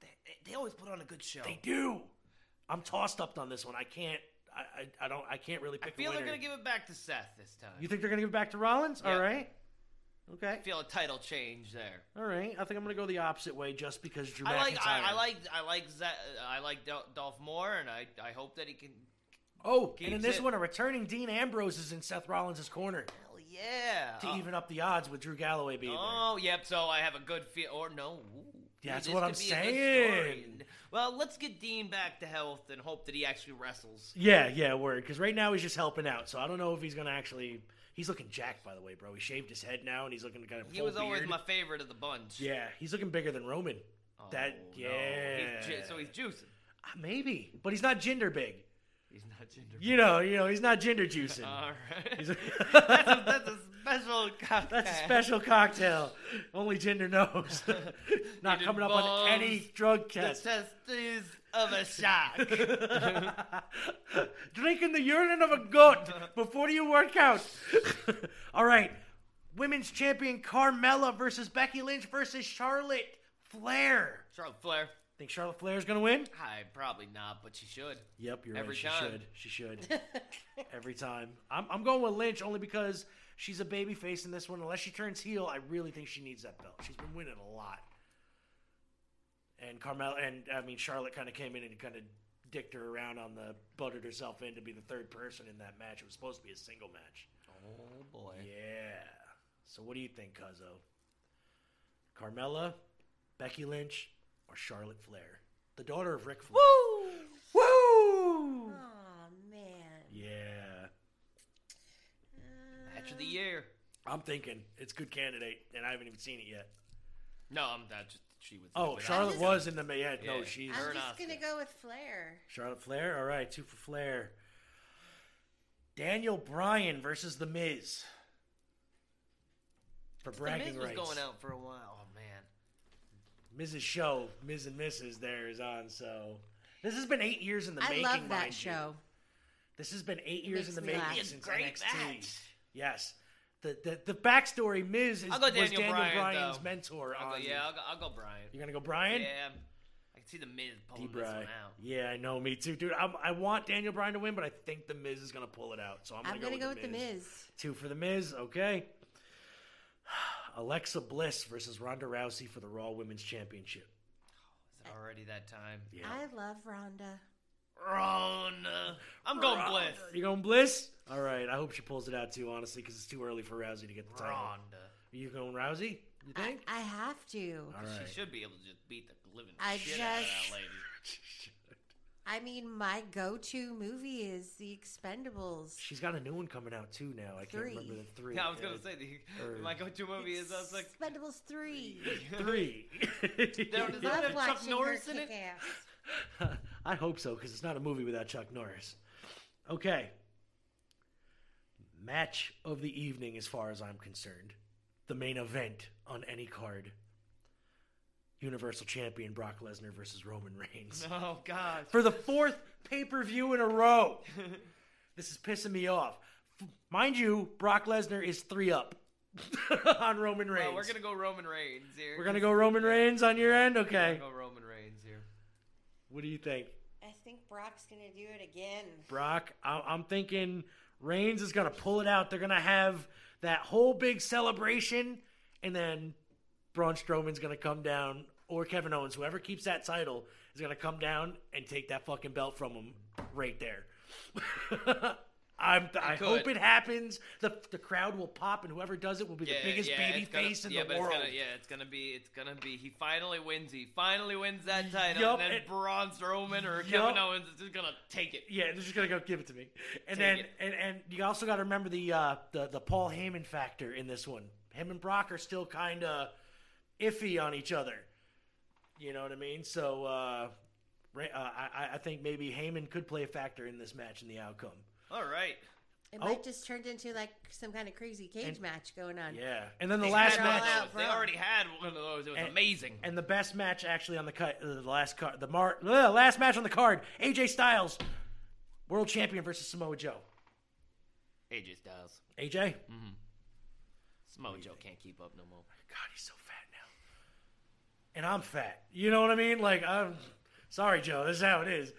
They, they always put on a good show. They do. I'm tossed up on this one. I can't. I, I, I don't. I can't really pick. I feel they're gonna give it back to Seth this time. You think they're gonna give it back to Rollins? All right. Okay. I feel a title change there. All right. I think I'm gonna go the opposite way just because Drew I like McIntyre. I, I like I like Ze- I like Dolph Moore, and I, I hope that he can. Oh, and in this it. one, a returning Dean Ambrose is in Seth Rollins' corner Hell yeah! to Oh. even up the odds with Drew Galloway being there. Oh, yep. So I have a good feel. Or no. Ooh, that's what I'm be a good saying. Well, let's get Dean back to health and hope that he actually wrestles. Yeah, yeah, word. Because right now he's just helping out, so I don't know if he's gonna actually. He's looking jacked, by the way, bro. He shaved his head now, and he's looking kind of. He was always beard. my favorite of the bunch. Yeah, he's looking bigger than Roman. Oh, that no. yeah. He's ju- so he's juicing. Uh, maybe, but he's not Jinder big. He's not Jinder. You know, you know, he's not Jinder juicing. [laughs] All right. [laughs] That's, a, that's a special cocktail. That's a special cocktail. Only Jinder knows. [laughs] not It coming up on involves any drug The test. testes of a shark. [laughs] Drinking the urine of a goat before you work out. [laughs] All right. Women's champion Carmella versus Becky Lynch versus Charlotte Flair. Charlotte Flair. Think Charlotte Flair's going to win? I probably not, but she should. Yep, you're Every right. She should. She should. Every time. I'm, I'm going with Lynch only because she's a baby face in this one. Unless she turns heel, I really think she needs that belt. She's been winning a lot. And Carmella, and I mean, Charlotte kind of came in and kind of dicked her around on the, buttered herself in to be the third person in that match. It was supposed to be a single match. Oh boy. Yeah. So what do you think, Cuzzo? Carmella, Becky Lynch, or Charlotte Flair? The daughter of Ric Flair. Woo! Woo! Oh man. Yeah. Match of the year. I'm thinking it's good candidate, and I haven't even seen it yet. No, I'm not. Just she was. Oh, without- Charlotte just- was in the yeah. No, she's Her I'm just gonna go with Flair. Charlotte Flair. All right, two for Flair. Daniel Bryan versus The Miz for bragging The bragging Miz was rights. going out for a while. Oh man. Miz's show, Miz and Mrs. There is on. So this has been eight years in the I making. love that mind you. show. This has been eight years in the making laugh. It's since great NXT. match. Yes. The, the the backstory Miz is, I'll go was Daniel Daniel Bryan, Bryan's though. mentor I'll go, on. yeah, I'll go, I'll go Bryan. You're gonna go Bryan? Yeah, I can see the Miz pulling this D-Bry. one out. Yeah, I know, me too, dude. I'm, I want Daniel Bryan to win, but I think the Miz is gonna pull it out. So I'm gonna I'm go, gonna go with, with the Miz. Two for the Miz, okay. [sighs] Alexa Bliss versus Ronda Rousey for the Raw Women's Championship. Oh, is it already that time? Yeah. I love Ronda. Ronda. I'm going Ronda. Bliss. You going Bliss? All right. I hope she pulls it out too, honestly, because it's too early for Rousey to get the title. Ronda. Are you going Rousey? You I, think? I have to. All right. She should be able to just beat the living I shit out of just- that lady. [laughs] I mean, my go-to movie is The Expendables. She's got a new one coming out too now. I can't Three. remember the three. Yeah, I was gonna say the, Or- my go-to movie is I was like, Expendables three. [laughs] three. There- does that Love [laughs] have Chuck watching Norris in it? kick ass. I hope so because it's not a movie without Chuck Norris. Okay. Match of the evening, as far as I'm concerned, the main event on any card. Universal Champion Brock Lesnar versus Roman Reigns. [laughs] Oh God. For the fourth pay per view in a row. [laughs] this is pissing me off. F- Mind you, Brock Lesnar is three up [laughs] on Roman Reigns. Well, we're gonna go Roman Reigns here. We're gonna go Roman Reigns on your end? We're Okay. gonna go Roman Reigns here. What do you think? I think Brock's gonna do it again. Brock, I- I'm thinking Reigns is going to pull it out. They're going to have that whole big celebration, and then Braun Strowman's going to come down, or Kevin Owens, whoever keeps that title, is going to come down and take that fucking belt from him right there. [laughs] I'm, I could. hope it happens. The the crowd will pop, and whoever does it will be the biggest baby it's gonna- face in yeah, the world. It's gonna, yeah, it's gonna be. It's gonna be. He finally wins. He finally wins that title, Yup, and then and- Braun Strowman or Yup. Kevin Owens is just gonna take it. Yeah, they're just gonna go give it to me. And Take then it. and, and you also got to remember the uh, the the Paul Heyman factor in this one. Him and Brock are still kind of iffy on each other. You know what I mean? So uh, uh, I I think maybe Heyman could play a factor in this match and the outcome. All right. It Oh. might just turned into like some kind of crazy cage And- match going on. Yeah, and then the They last had one of match. out, those. They already had one of those. It was And- amazing. And the best match actually on the cut, uh, the last card, the mar- uh, last match on the card, AJ Styles, world champion versus Samoa Joe. AJ Styles. AJ, Samoa Joe can't keep up no more. God, he's so fat now. And I'm fat. You know what I mean? Like, I'm sorry, Joe. This is how it is.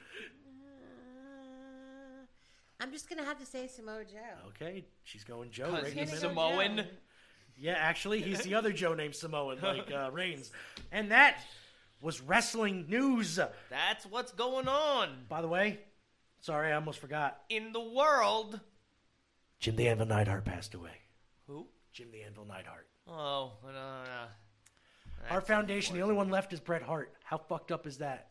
I'm just gonna have to say Samoa Joe. Okay, she's going Joe. Right in the he's Gonna middle. Samoan. Joe. Yeah, actually, he's the other Joe named Samoan, [laughs] like uh, Reigns. And that was wrestling news. That's what's going on By the way, sorry, I almost forgot. in the world. Jim the Anvil Neidhart passed away. Who? Jim the Anvil Neidhart. Oh, no, no, no. Our foundation, the only one left is Bret Hart. How fucked up is that?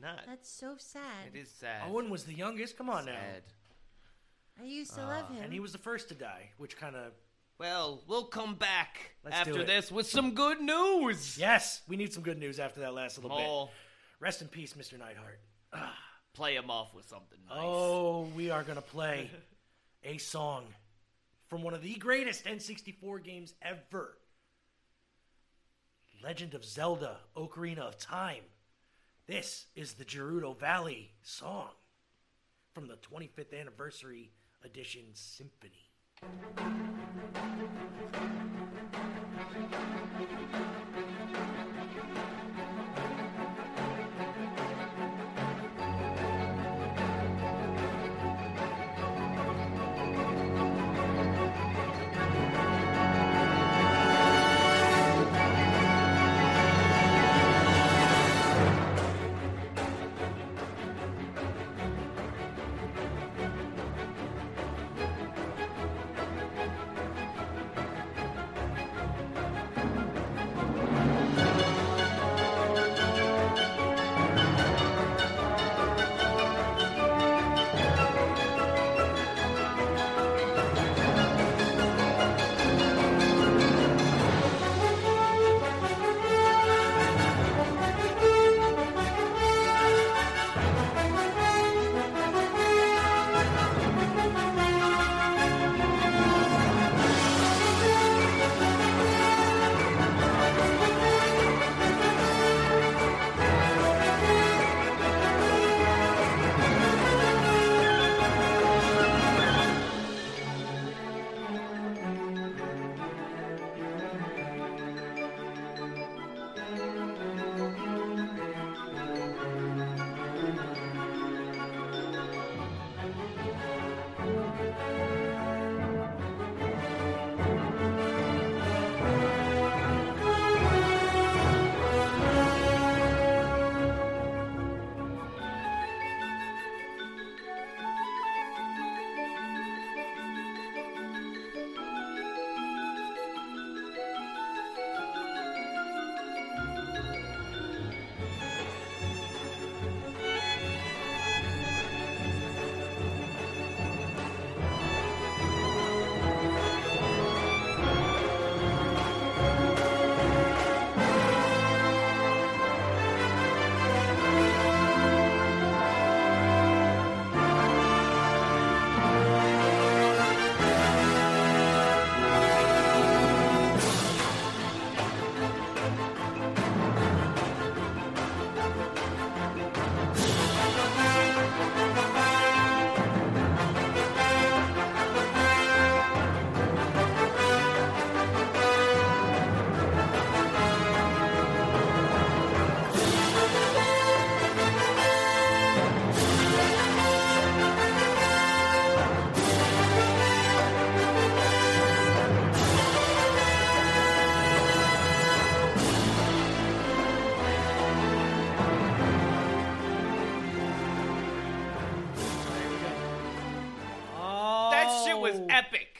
That's not. That's so sad. It is sad. Owen was the youngest. Come on now. sad. I used to love uh, him. And he was the first to die, which kind of. Well, we'll come back Let's do after it. this with some good news. Yes, we need some good news after that last little bit. Rest in peace, Mr. Neidhart. [sighs] play him off with something nice. Oh, we are going to play a song from one of the greatest N64 games ever Legend of Zelda Ocarina of Time. This is the Gerudo Valley song from the 25th Anniversary Edition Symphony.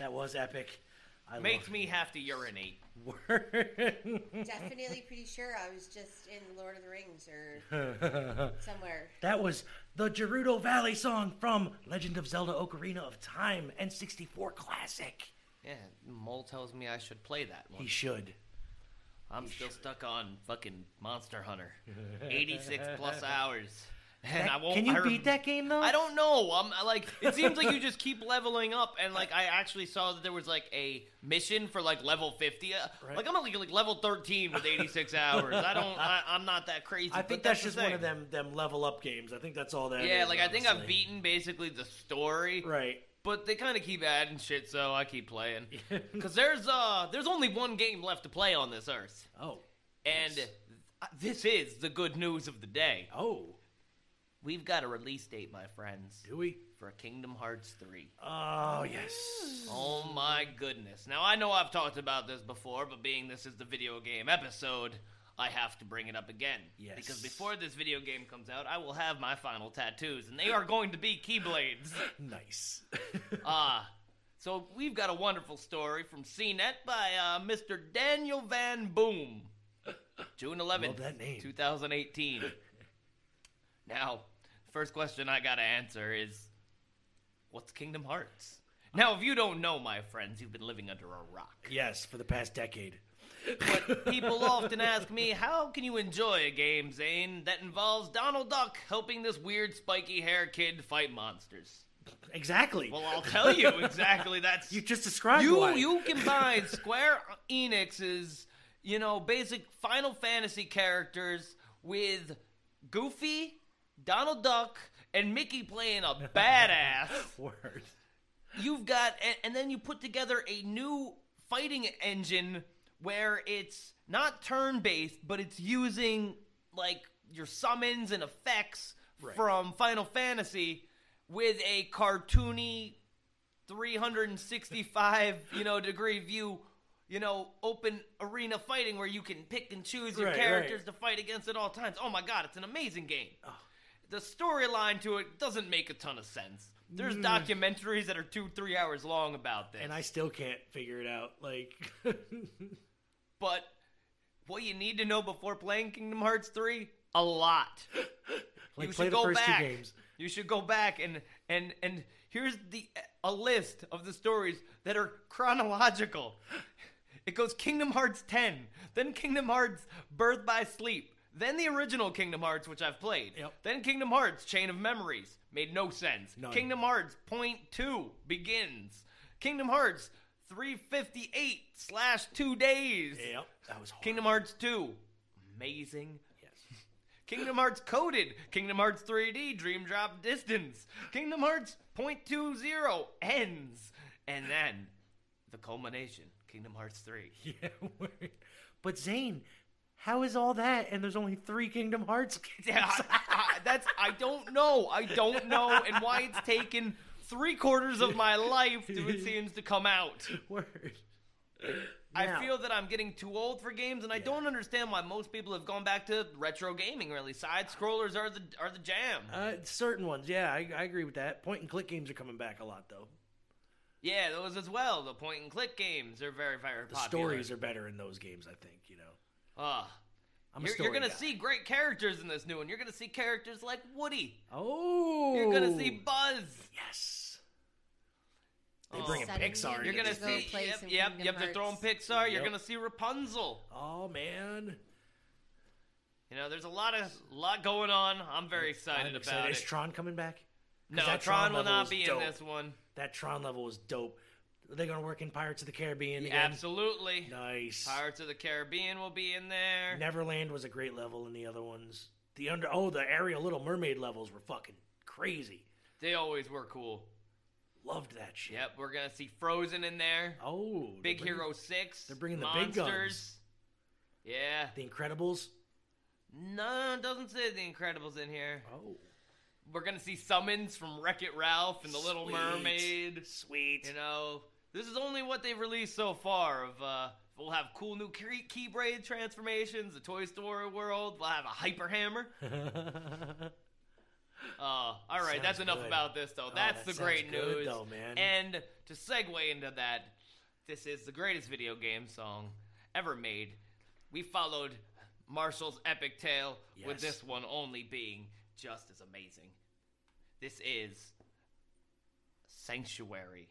That was epic. I Makes love me have to urinate. [laughs] Definitely pretty sure I was just in Lord of the Rings or [laughs] somewhere. that was the Gerudo Valley song from Legend of Zelda Ocarina of Time N64 classic. Yeah, Mole tells me I should play that one. He should. I'm still stuck on fucking Monster Hunter. [laughs] 86 plus hours. And I won't Can you I beat that game though? I don't know. I'm I, like it seems like you just keep leveling up and like I actually saw that there was like a mission for like level 50. Uh, Right. Like I'm at like, like level 13 with 86 hours. I don't I, I'm not that crazy. I think that's, the just one of them them level up games. I think that's all that. Yeah, is, like I think I've beaten basically the story. Right. But they kind of keep adding shit, so I keep playing. [laughs] Cuz there's uh there's only one game left to play on this earth. Oh. And Yes. this is the good news of the day. Oh. We've got a release date, my friends, Do we? for Kingdom Hearts 3. Oh yes. Oh my goodness. Now, I know I've talked about this before, but being this is the video game episode, I have to bring it up again. Yes. Because before this video game comes out, I will have my final tattoos, and they are going to be Keyblades. [laughs] Nice. [laughs] Ah. so we've got a wonderful story from CNET by uh, Mr. Daniel Van Boom. June 11th, Love that name. 2018. [laughs] now, first question I gotta answer is what's Kingdom Hearts? Now, if you don't know, my friends, you've been living under a rock. yes, for the past decade. But [laughs] people often ask me, how can you enjoy a game, Zane, that involves Donald Duck helping this weird spiky hair kid fight monsters? Exactly. Well, I'll tell you exactly. That's [laughs] you just described you why. you combine [laughs] Square Enix's you know basic Final Fantasy characters with Goofy, Donald Duck, and Mickey playing a [laughs] badass. Word. You've got and, and then you put together a new fighting engine where it's not turn based, but it's using like your summons and effects Right. from Final Fantasy with a cartoony 365 you know degree view you know open arena fighting where you can pick and choose your Right, characters right. to fight against at all times oh my god it's an amazing game the storyline to it doesn't make a ton of sense there's documentaries that are two three hours long about this Mm. And I still can't figure it out. Like, [laughs] but what you need to know before playing kingdom hearts 3 a lot [gasps] like you play should the go first back two games. You should go back and and and here's the a list of the stories that are chronological. It goes Kingdom Hearts 10, then Kingdom Hearts Birth by Sleep, then the original Kingdom Hearts which I've played. Yep. Then Kingdom Hearts Chain of Memories made no sense. None. Kingdom Hearts Point 2 begins. Kingdom Hearts 358 slash 2 days. Yep, that was hard. Kingdom Hearts 2 amazing. Yes. Kingdom Hearts Coded, Kingdom Hearts 3D, Dream Drop Distance, Kingdom Hearts .20 ends, and then the culmination, Kingdom Hearts 3. [laughs] Yeah, word. But Zane, how is all that? And there's only three Kingdom Hearts. [laughs] Yeah, I, I, that's I don't know. I don't know, and why it's taken three quarters of my life to it seems to come out. [laughs] Word. I Now- feel that I'm getting too old for games, and I don't understand why most people have gone back to retro gaming. Really, side scrollers are the are the jam. Uh, certain ones, yeah, I, I agree with that. Point and click games are coming back a lot, though. Yeah, those as well. The point and click games are very, very The popular. stories are better in those games, I think. You know, Ah, I'm you're, you're gonna guy. see great characters in this new one. You're gonna see characters like Woody. Oh, You're gonna see Buzz. Yes. They Oh. bring in Pixar. you're You're gonna to go see. Yep, yep, Kingdom yep. They're throwing Hearts. Pixar. You're gonna see Rapunzel. Oh man, You know, there's a lot of lot going on. I'm very excited I'm about excited. Is it. Tron coming back? 'Cause no, that Tron will not be dope. in this one. That Tron level was dope. Are they gonna work in Pirates of the Caribbean again? absolutely. Nice. Pirates of the Caribbean will be in there. Neverland was a great level in the other ones. The under oh the Ariel Little Mermaid levels were fucking crazy. They always were cool. Loved that shit. Yep, we're gonna see Frozen in there. Oh, Big bringing Hero Six. they're bringing the Monsters. big guns. Yeah. The Incredibles. No, it doesn't say the Incredibles in here. Oh, We're gonna see summons from Wreck It Ralph and the Little Sweet. Mermaid. sweet. You know, this is only what they've released so far. Of uh, we'll have cool new key Keyblade transformations, the Toy Story world. We'll have a Hyper Hammer. [laughs] Uh, all right, Sounds that's enough good. about this, though. Oh, That's that the great good, news. though, man. And to segue into that, this is the greatest video game song ever made. We followed Marshall's epic tale with this one only being just as amazing. This is Sanctuary.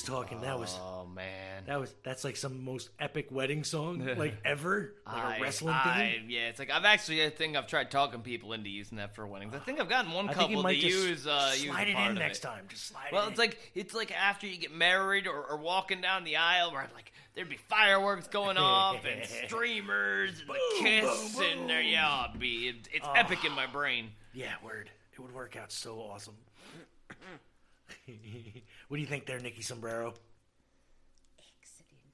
We were just talking. That was Oh man. that was that's like some most epic wedding song [laughs] like ever, like I- a wrestling I- theme. Yeah, it's like I've actually I think I've tried talking people into using that for weddings. I think I've gotten one I couple to use uh use slide a it in next it. time. Just slide it Well, it it's like it's like after you get married or, or walking down the aisle where I'm like there'd be fireworks going [laughs] off and streamers and the kiss and there yeah, it'd be it, it's epic in my brain. yeah, word. It would work out so awesome. [laughs] what do you think there, Nicki Sombrero?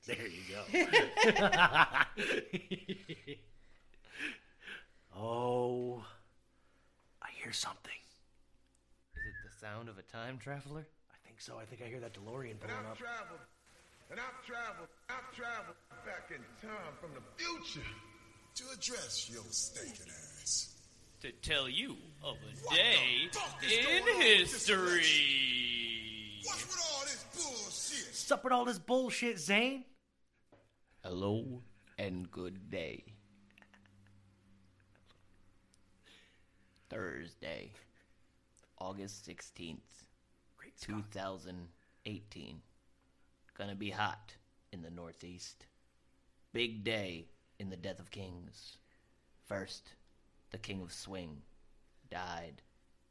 There you go. [laughs] oh, I hear something. Is it the sound of a time traveler? I think so. I think I hear that DeLorean And pulling I've up. traveled, and I've traveled, I've traveled back in time from the future to address your stinking ass. To tell you of a What day the fuck is in going on history. What's with all this bullshit? What's with all this bullshit, Zane? Hello and good day. Thursday, August 16th, Great 2018. Gonna be hot in the Northeast. Big day in the Death of Kings. First, the King of Swing died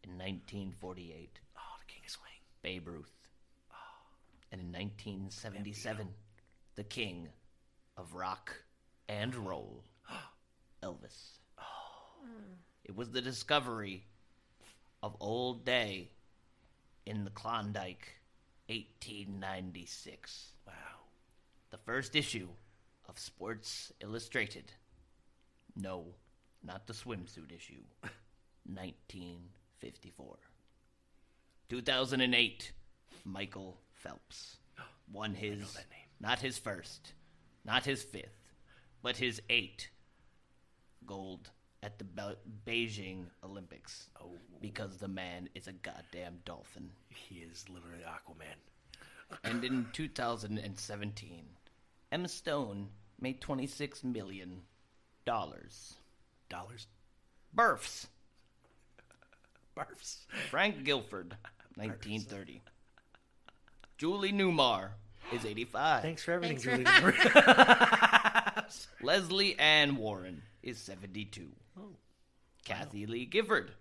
in 1948. Oh, the King of Swing. Babe Ruth. And in 1977, the king of rock and roll, [gasps] Elvis. It was the discovery of Old Day in the Klondike, 1896. Wow. The first issue of Sports Illustrated. No, not the swimsuit issue. [laughs] 1954. 2008, Michael Phelps [gasps] won his, that name. not his first, not his fifth, but his eight gold at the Be- Beijing Olympics. Oh. Because the man is a goddamn dolphin. He is literally Aquaman. [laughs] And in 2017, Emma Stone made 26 million dollars. Dollars? Births. [laughs] Barfs. Frank Gifford, [laughs] 1930. Julie Newmar is 85. Thanks for everything, Thanks Julie. [laughs] Lesley Ann Warren is 72. oh, Kathie Lee Gifford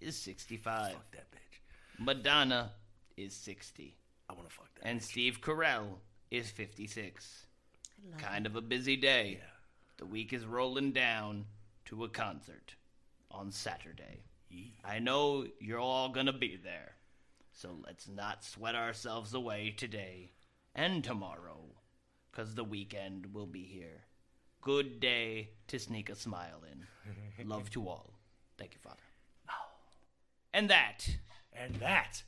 is 65. fuck that bitch. Madonna is 60. I want to fuck that. And Steve Carell is 56. Kind of a busy day. The week is rolling down to a concert on Saturday. I know you're all gonna be there. So let's not sweat ourselves away today and tomorrow, 'cause the weekend will be here. Good day to sneak a smile in. [laughs] Love to all. Thank you, Father. And that And that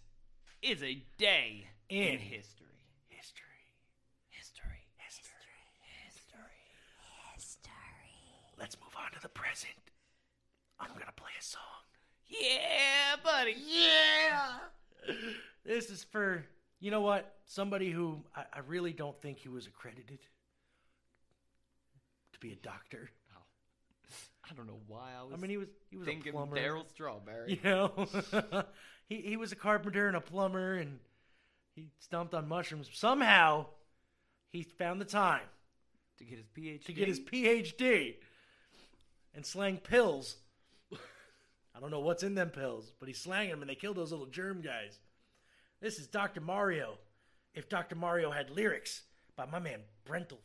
is a day in, In history. History. history. history. History. History. Let's move on to the present. I'm gonna play a song. Yeah, buddy. Yeah. This is for you know what? Somebody who I, I really don't think he was accredited to be a doctor. Oh. I don't know why I was I mean, he was he was thinking a plumber. Darryl Strawberry. You know, [laughs] he he was a carpenter and a plumber, and he stomped on mushrooms. Somehow, he found the time To get his PhD. to get his PhD and slang pills. I don't know what's in them pills, but he slang them and they killed those little germ guys. This is Dr. Mario. If Dr. Mario had lyrics by my man Brental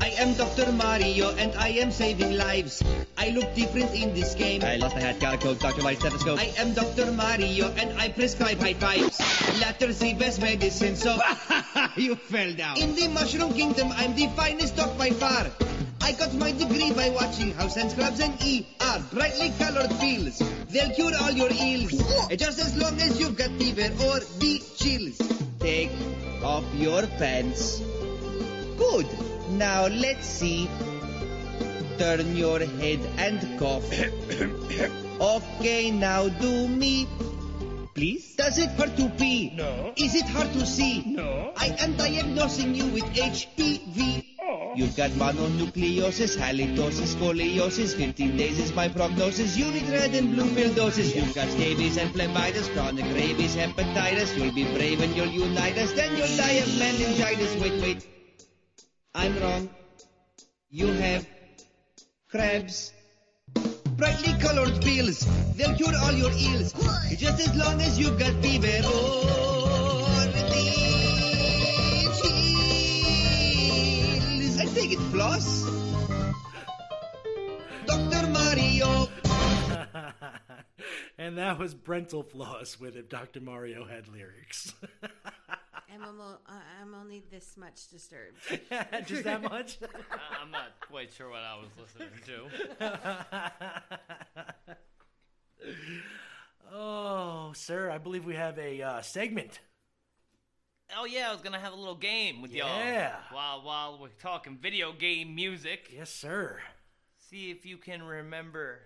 I am Dr. Mario and I am saving lives. I look different in this game. I lost my hat, got a coat, Dr. White stethoscope. I am Dr. Mario and I prescribe high fives. Latter's the best medicine, so [laughs] you fell down. In the Mushroom Kingdom, I'm the finest dog by far. I got my degree by watching how sand Scrubs and ER. Brightly colored pills, they'll cure all your ills. Just as long as you've got fever or the chills. Take off your pants. Good. Now let's see. Turn your head and cough. [coughs] okay, now do me. Please? Does it hurt to pee? No. Is it hard to see? No. I am diagnosing you with HPV. Oh. You've got mononucleosis, halitosis, scoliosis. 15 days is my prognosis. You need red and blue pill doses. You've got scabies and phlebitis, chronic rabies, hepatitis. You'll be brave and you'll unite us. Then you'll die of meningitis. Wait, wait. I'm wrong. You have crabs. Brightly colored pills, they'll cure all your ills. Just as long as you've got fever or chills. I take it, floss. Dr. Mario. [laughs] and that was Brental Floss with if Dr. Mario had lyrics. [laughs] I'm, almo- uh, I'm only this much disturbed. [laughs] Just that much? [laughs] I'm not quite sure what I was listening to. [laughs] oh, sir, I believe we have a uh, segment. Oh yeah, I was gonna have a little game with y'all. Yeah. While while we're talking video game music. Yes, sir. See if you can remember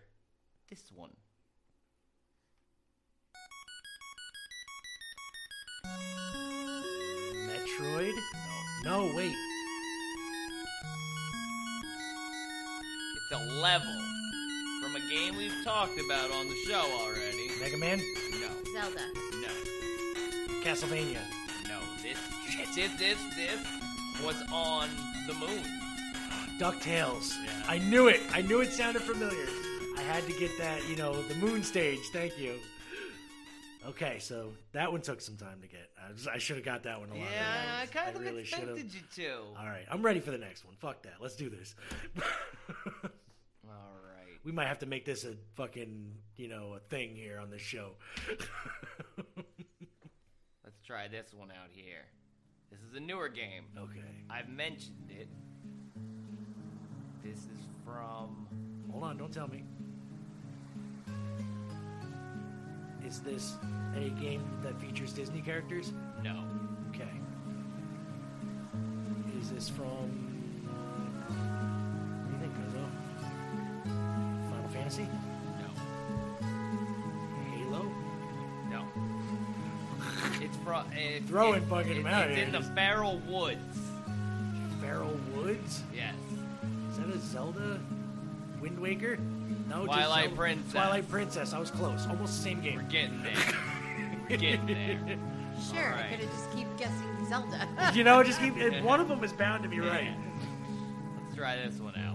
this one. Metroid? No, wait. It's a level from a game we've talked about on the show already. Mega Man? No, Zelda. no, Castlevania. no. This this this this was on the moon. DuckTales. Yeah. I knew it. I knew it sounded familiar. I had to get that, you know, the moon stage. Thank you. Okay, so that one took some time to get. I, should have got that one a lot Yeah, I kind of really expected you to. All right, I'm ready for the next one. Fuck that. Let's do this. All right. we might have to make this a fucking, you know, a thing here on this show. [laughs] Let's try this one out here. This is a newer game. okay. I've mentioned it. This is from. Hold on, don't tell me. Is this a game that features Disney characters? No. Okay. Is this from. Uh, what do you think, Gozo? Final Fantasy? No. Halo? No. [laughs] It's from. It, Throwing it- fucking it- them out It's here. in the Feral Woods. Feral Woods? Yes. Is that a Zelda? Wind Waker? No, just Twilight Zelda- Princess. Twilight Princess. I was close. Almost the same game. We're game. getting there. [laughs] We're getting there. Sure, I Alright. could have just keep guessing Zelda. you know, just keep. [laughs] One of them is bound to be right. Let's try this one out.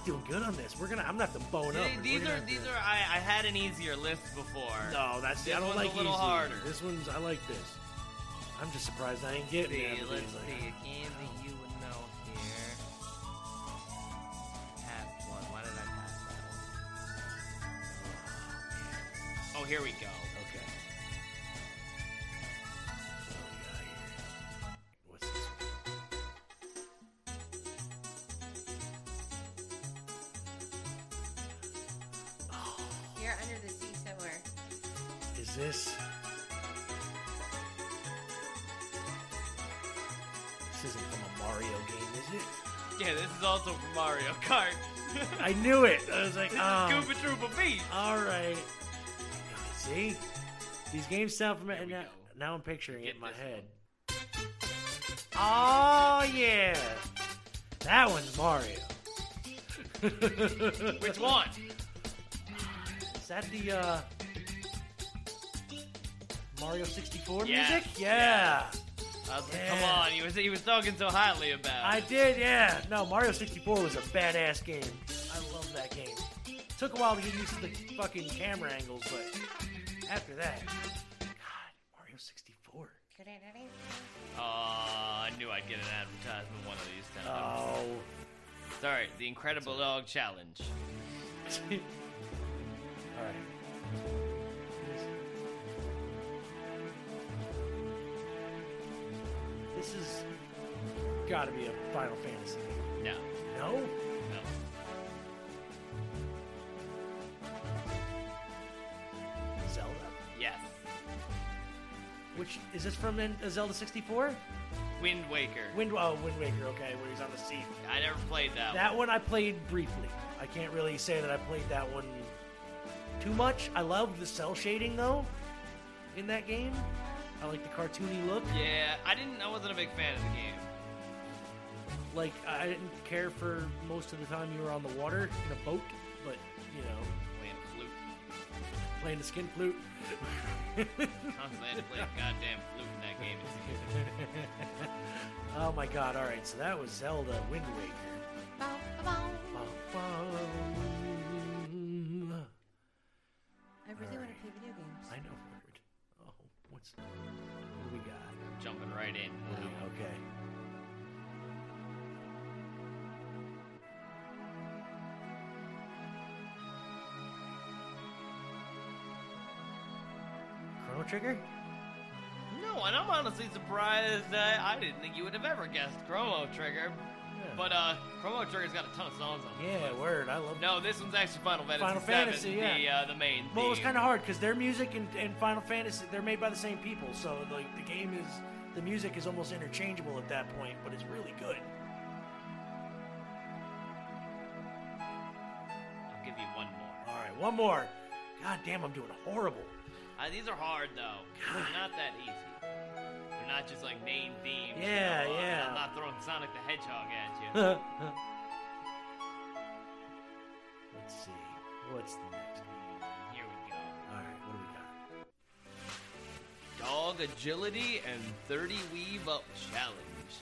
Not doing good on this. We're gonna. I'm gonna have to bone up. These are these are I, I had an easier list before. No, that's. This I don't one's like a little easy. harder. This one's. I like this. I'm just surprised I ain't getting it. let's see. A game that you would know here. Past one. Why did I pass that one? Oh, oh here we go. You're under the sea somewhere. Is this? This isn't from a Mario game, is it? Yeah, this is also from Mario Kart. [laughs] I knew it. I was like, this oh. is Koopa Troopa Beach. All right. See, these games sound familiar. we Now, now I'm picturing it in my this head. Oh yeah, that one's Mario. Which one? Is that the uh, Mario 64 Yes, music? Yeah. I was like, come on, he was he was talking so highly about. it. I did, yeah. No, Mario 64 was a badass game. I love that game. Took a while to get used to the fucking camera angles, but after that, God, Mario 64. Oh, I knew I'd get an advertisement one of these times. Oh. Sorry, the Incredible Dog Challenge. [laughs] This is gotta be a Final Fantasy game. No. No? No. Zelda? Yes. Which is this from in, uh, Zelda 64? Wind Waker. Wind oh Wind Waker, okay, where he's on the sea. I never played that. That one, one I played briefly. I can't really say that I played that one too much. I loved the cel shading though in that game. I like the cartoony look. Yeah, I didn't. I wasn't a big fan of the game. Like I didn't care for most of the time you were on the water in a boat, but you know, Playing a flute. playing the skin flute. [laughs] Constantly had to play a goddamn flute in that game. [laughs] oh my god! All right, so that was Zelda Wind Waker. Bow, bow, bow. Bum, bum. I really want to play video games. I know word. Oh, what's what do we got? I'm jumping right in. Okay. Chrono Trigger? No, and I'm honestly surprised that I didn't think you would have ever guessed Chrono Trigger. Yeah. But uh, Chrono Trigger's got a ton of songs on it. Yeah, word. I love. No, this one's actually Final Fantasy. Final Fantasy, yeah. The uh, the main. Well, it was kind of hard because their music and, and Final Fantasy they're made by the same people, so like the game is the music is almost interchangeable at that point, but it's really good. I'll give you one more. All right, one more. God damn, I'm doing horrible. Uh, these are hard though. They're not that easy. Not just like main themes. you Yeah, know, uh, yeah. I'm not throwing Sonic the Hedgehog at you. [laughs] Let's see. What's the next one? Here we go. All right, what do we got? Dog agility and 30 weave up challenge.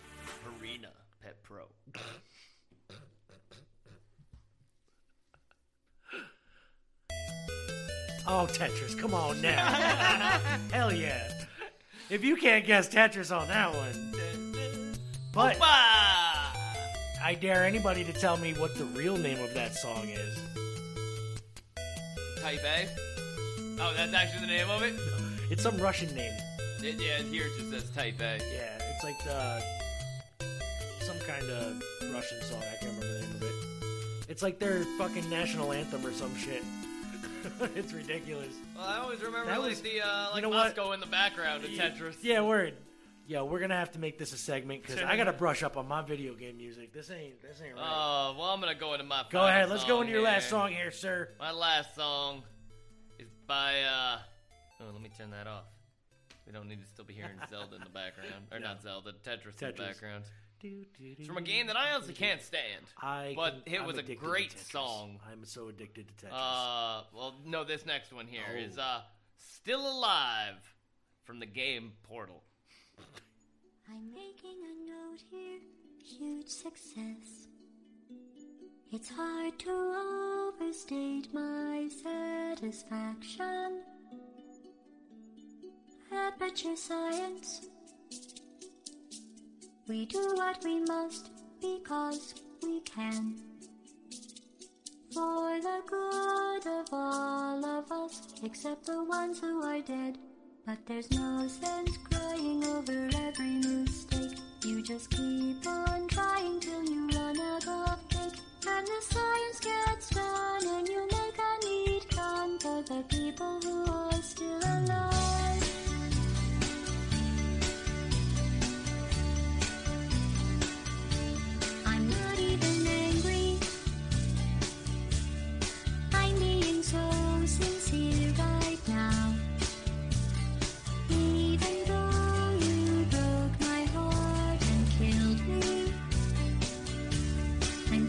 Arena Pet Pro. Oh, Tetris, come on now. [laughs] Hell yeah. If you can't guess Tetris on that one. But I dare anybody to tell me what the real name of that song is. Type A. Oh, that's actually the name of it? It's some Russian name. It- yeah, here it just says Type A. Yeah, it's like the some kind of Russian song. I can't remember the name of it. It's like their fucking national anthem or some shit. [laughs] it's ridiculous. Well, I always remember That like was- the uh, like you know what? Moscow in the background of Tetris. Yeah, word. Yo, we're gonna have to make this a segment because I gotta [laughs] brush up on my video game music. This ain't this ain't right. Oh, well, I'm gonna go into my. Go final ahead, let's go into your last here. song here, sir. My last song is by. uh Oh, let me turn that off. We don't need to still be hearing [laughs] Zelda in the background, or not Zelda, Tetris, in the Tetris. background. It's from a game that I honestly can't stand. I but can- it I'm was a great song. I'm so addicted to Tetris. Uh, well, no, this next one here Oh. is uh, "Still Alive" from the game Portal. I'm making a note here, huge success. It's hard to overstate my satisfaction. Aperture science. We do what we must because we can. For the good of all of us, except the ones who are dead. But there's no sense crying over every mistake. You just keep on trying till you run out of cake. And the science gets done, and you make a neat gun for the people who are still alive.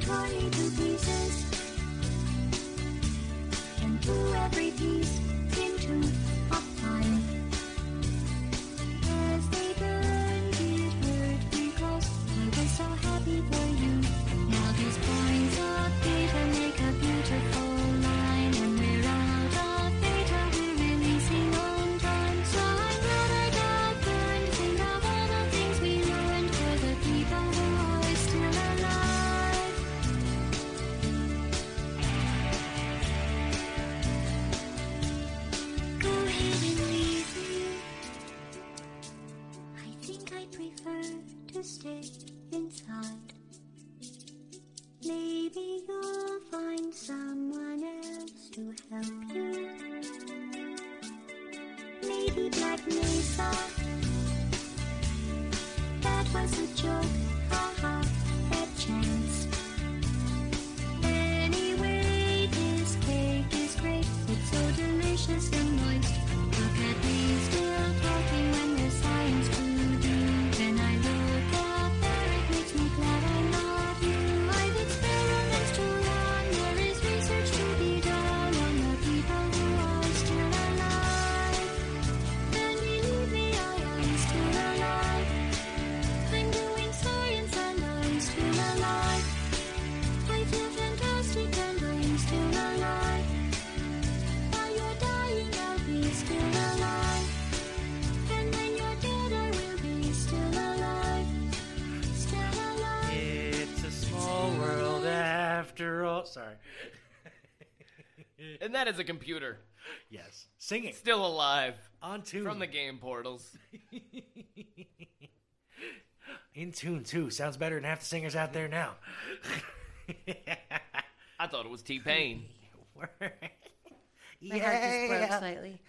Torn And that is a computer. Yes. Singing. Still alive. On tune. From the game portals. [laughs] In tune, too. Sounds better than half the singers out there now. [laughs] I thought it was T Pain. [laughs] My heart just broke slightly.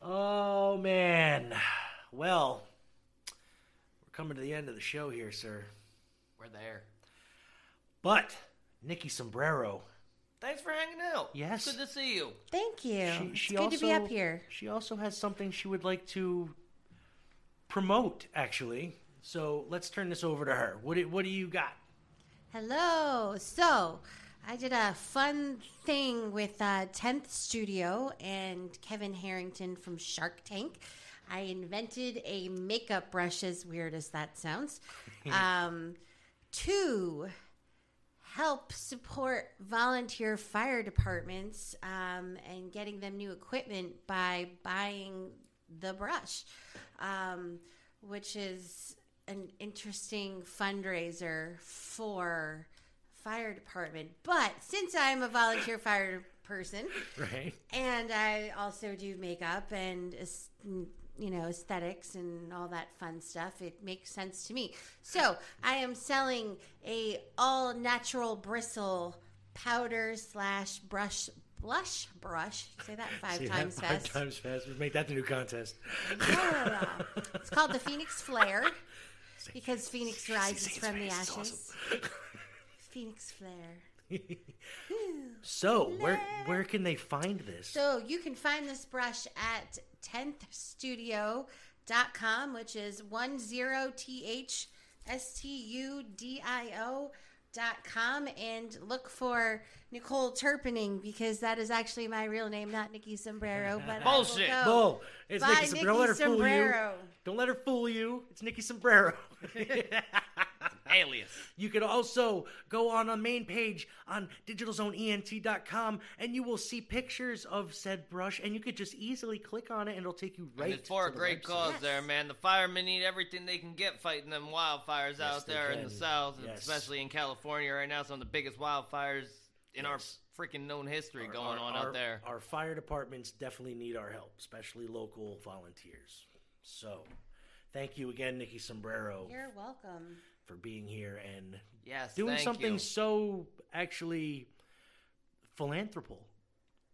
oh, man. Well, we're coming to the end of the show here, sir. We're there. But, Nicki Sombrero. Thanks for hanging out. Yes. Good to see you. Thank you. She, it's good also, to be up here. She also has something she would like to promote, actually. So let's turn this over to her. What do, what do you got? Hello. So, I did a fun thing with uh, 10th Studio and Kevin Harrington from Shark Tank. I invented a makeup brush, as weird as that sounds, [laughs] um, to help support volunteer fire departments um, and getting them new equipment by buying the brush, um, which is an interesting fundraiser for fire department. But since I'm a volunteer fire person, [laughs] Right. and I also do makeup and you know aesthetics and all that fun stuff. It makes sense to me. So I am selling a all natural bristle powder slash brush blush brush. Say that [laughs] five See times Five fast. times fast. We make that the new contest. It's called the Phoenix Flare [laughs] because Phoenix rises from the ashes. [laughs] Phoenix Flare. [laughs] So, where where can they find this? So you can find this brush at 10thstudio.com, which is 10thstudio dot com and look for Nicole Turpening because that is actually my real name, not Nicki Sombrero. But Bullshit. go Bull. It's by Nicki Sombrero. Don't let her fool you. Don't let her fool you. It's Nicki Sombrero. [laughs] Alias. You could also go on a main page on digitalzoneent.com and you will see pictures of said brush and you could just easily click on it and it'll take you right and it's for to a the great website. cause there, man. The firemen need everything they can get fighting them wildfires out they there in the south, Yes. especially in California right now. Some of the biggest wildfires in our freaking known history going on our, out there. Our fire departments definitely need our help, especially local volunteers. So, thank you again, Nicki Sombrero, You're welcome. for being here and Yes, doing something you. so actually philanthropal.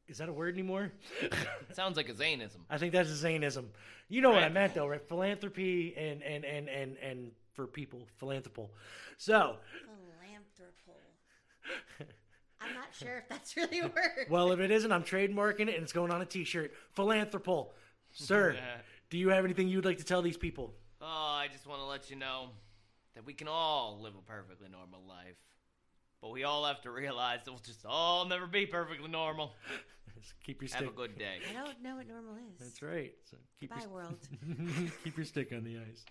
Is that a word anymore? [laughs] Sounds like a Zanism. I think that's a Zionism. You know what I meant, though, right? Philanthropy and and and and and for people, philanthropal. So, Philanthropal. I'm not sure if that's really [laughs] a word. well, if it isn't, I'm trademarking it and it's going on a T-shirt. Philanthropal, sir. [laughs] Yeah. Do you have anything you'd like to tell these people? Oh, I just want to let you know that we can all live a perfectly normal life. But we all have to realize that we'll just all never be perfectly normal. [laughs] Keep your stick. Have a good day. I don't know what normal is. That's right. So keep Bye, your world. keep your stick on the ice.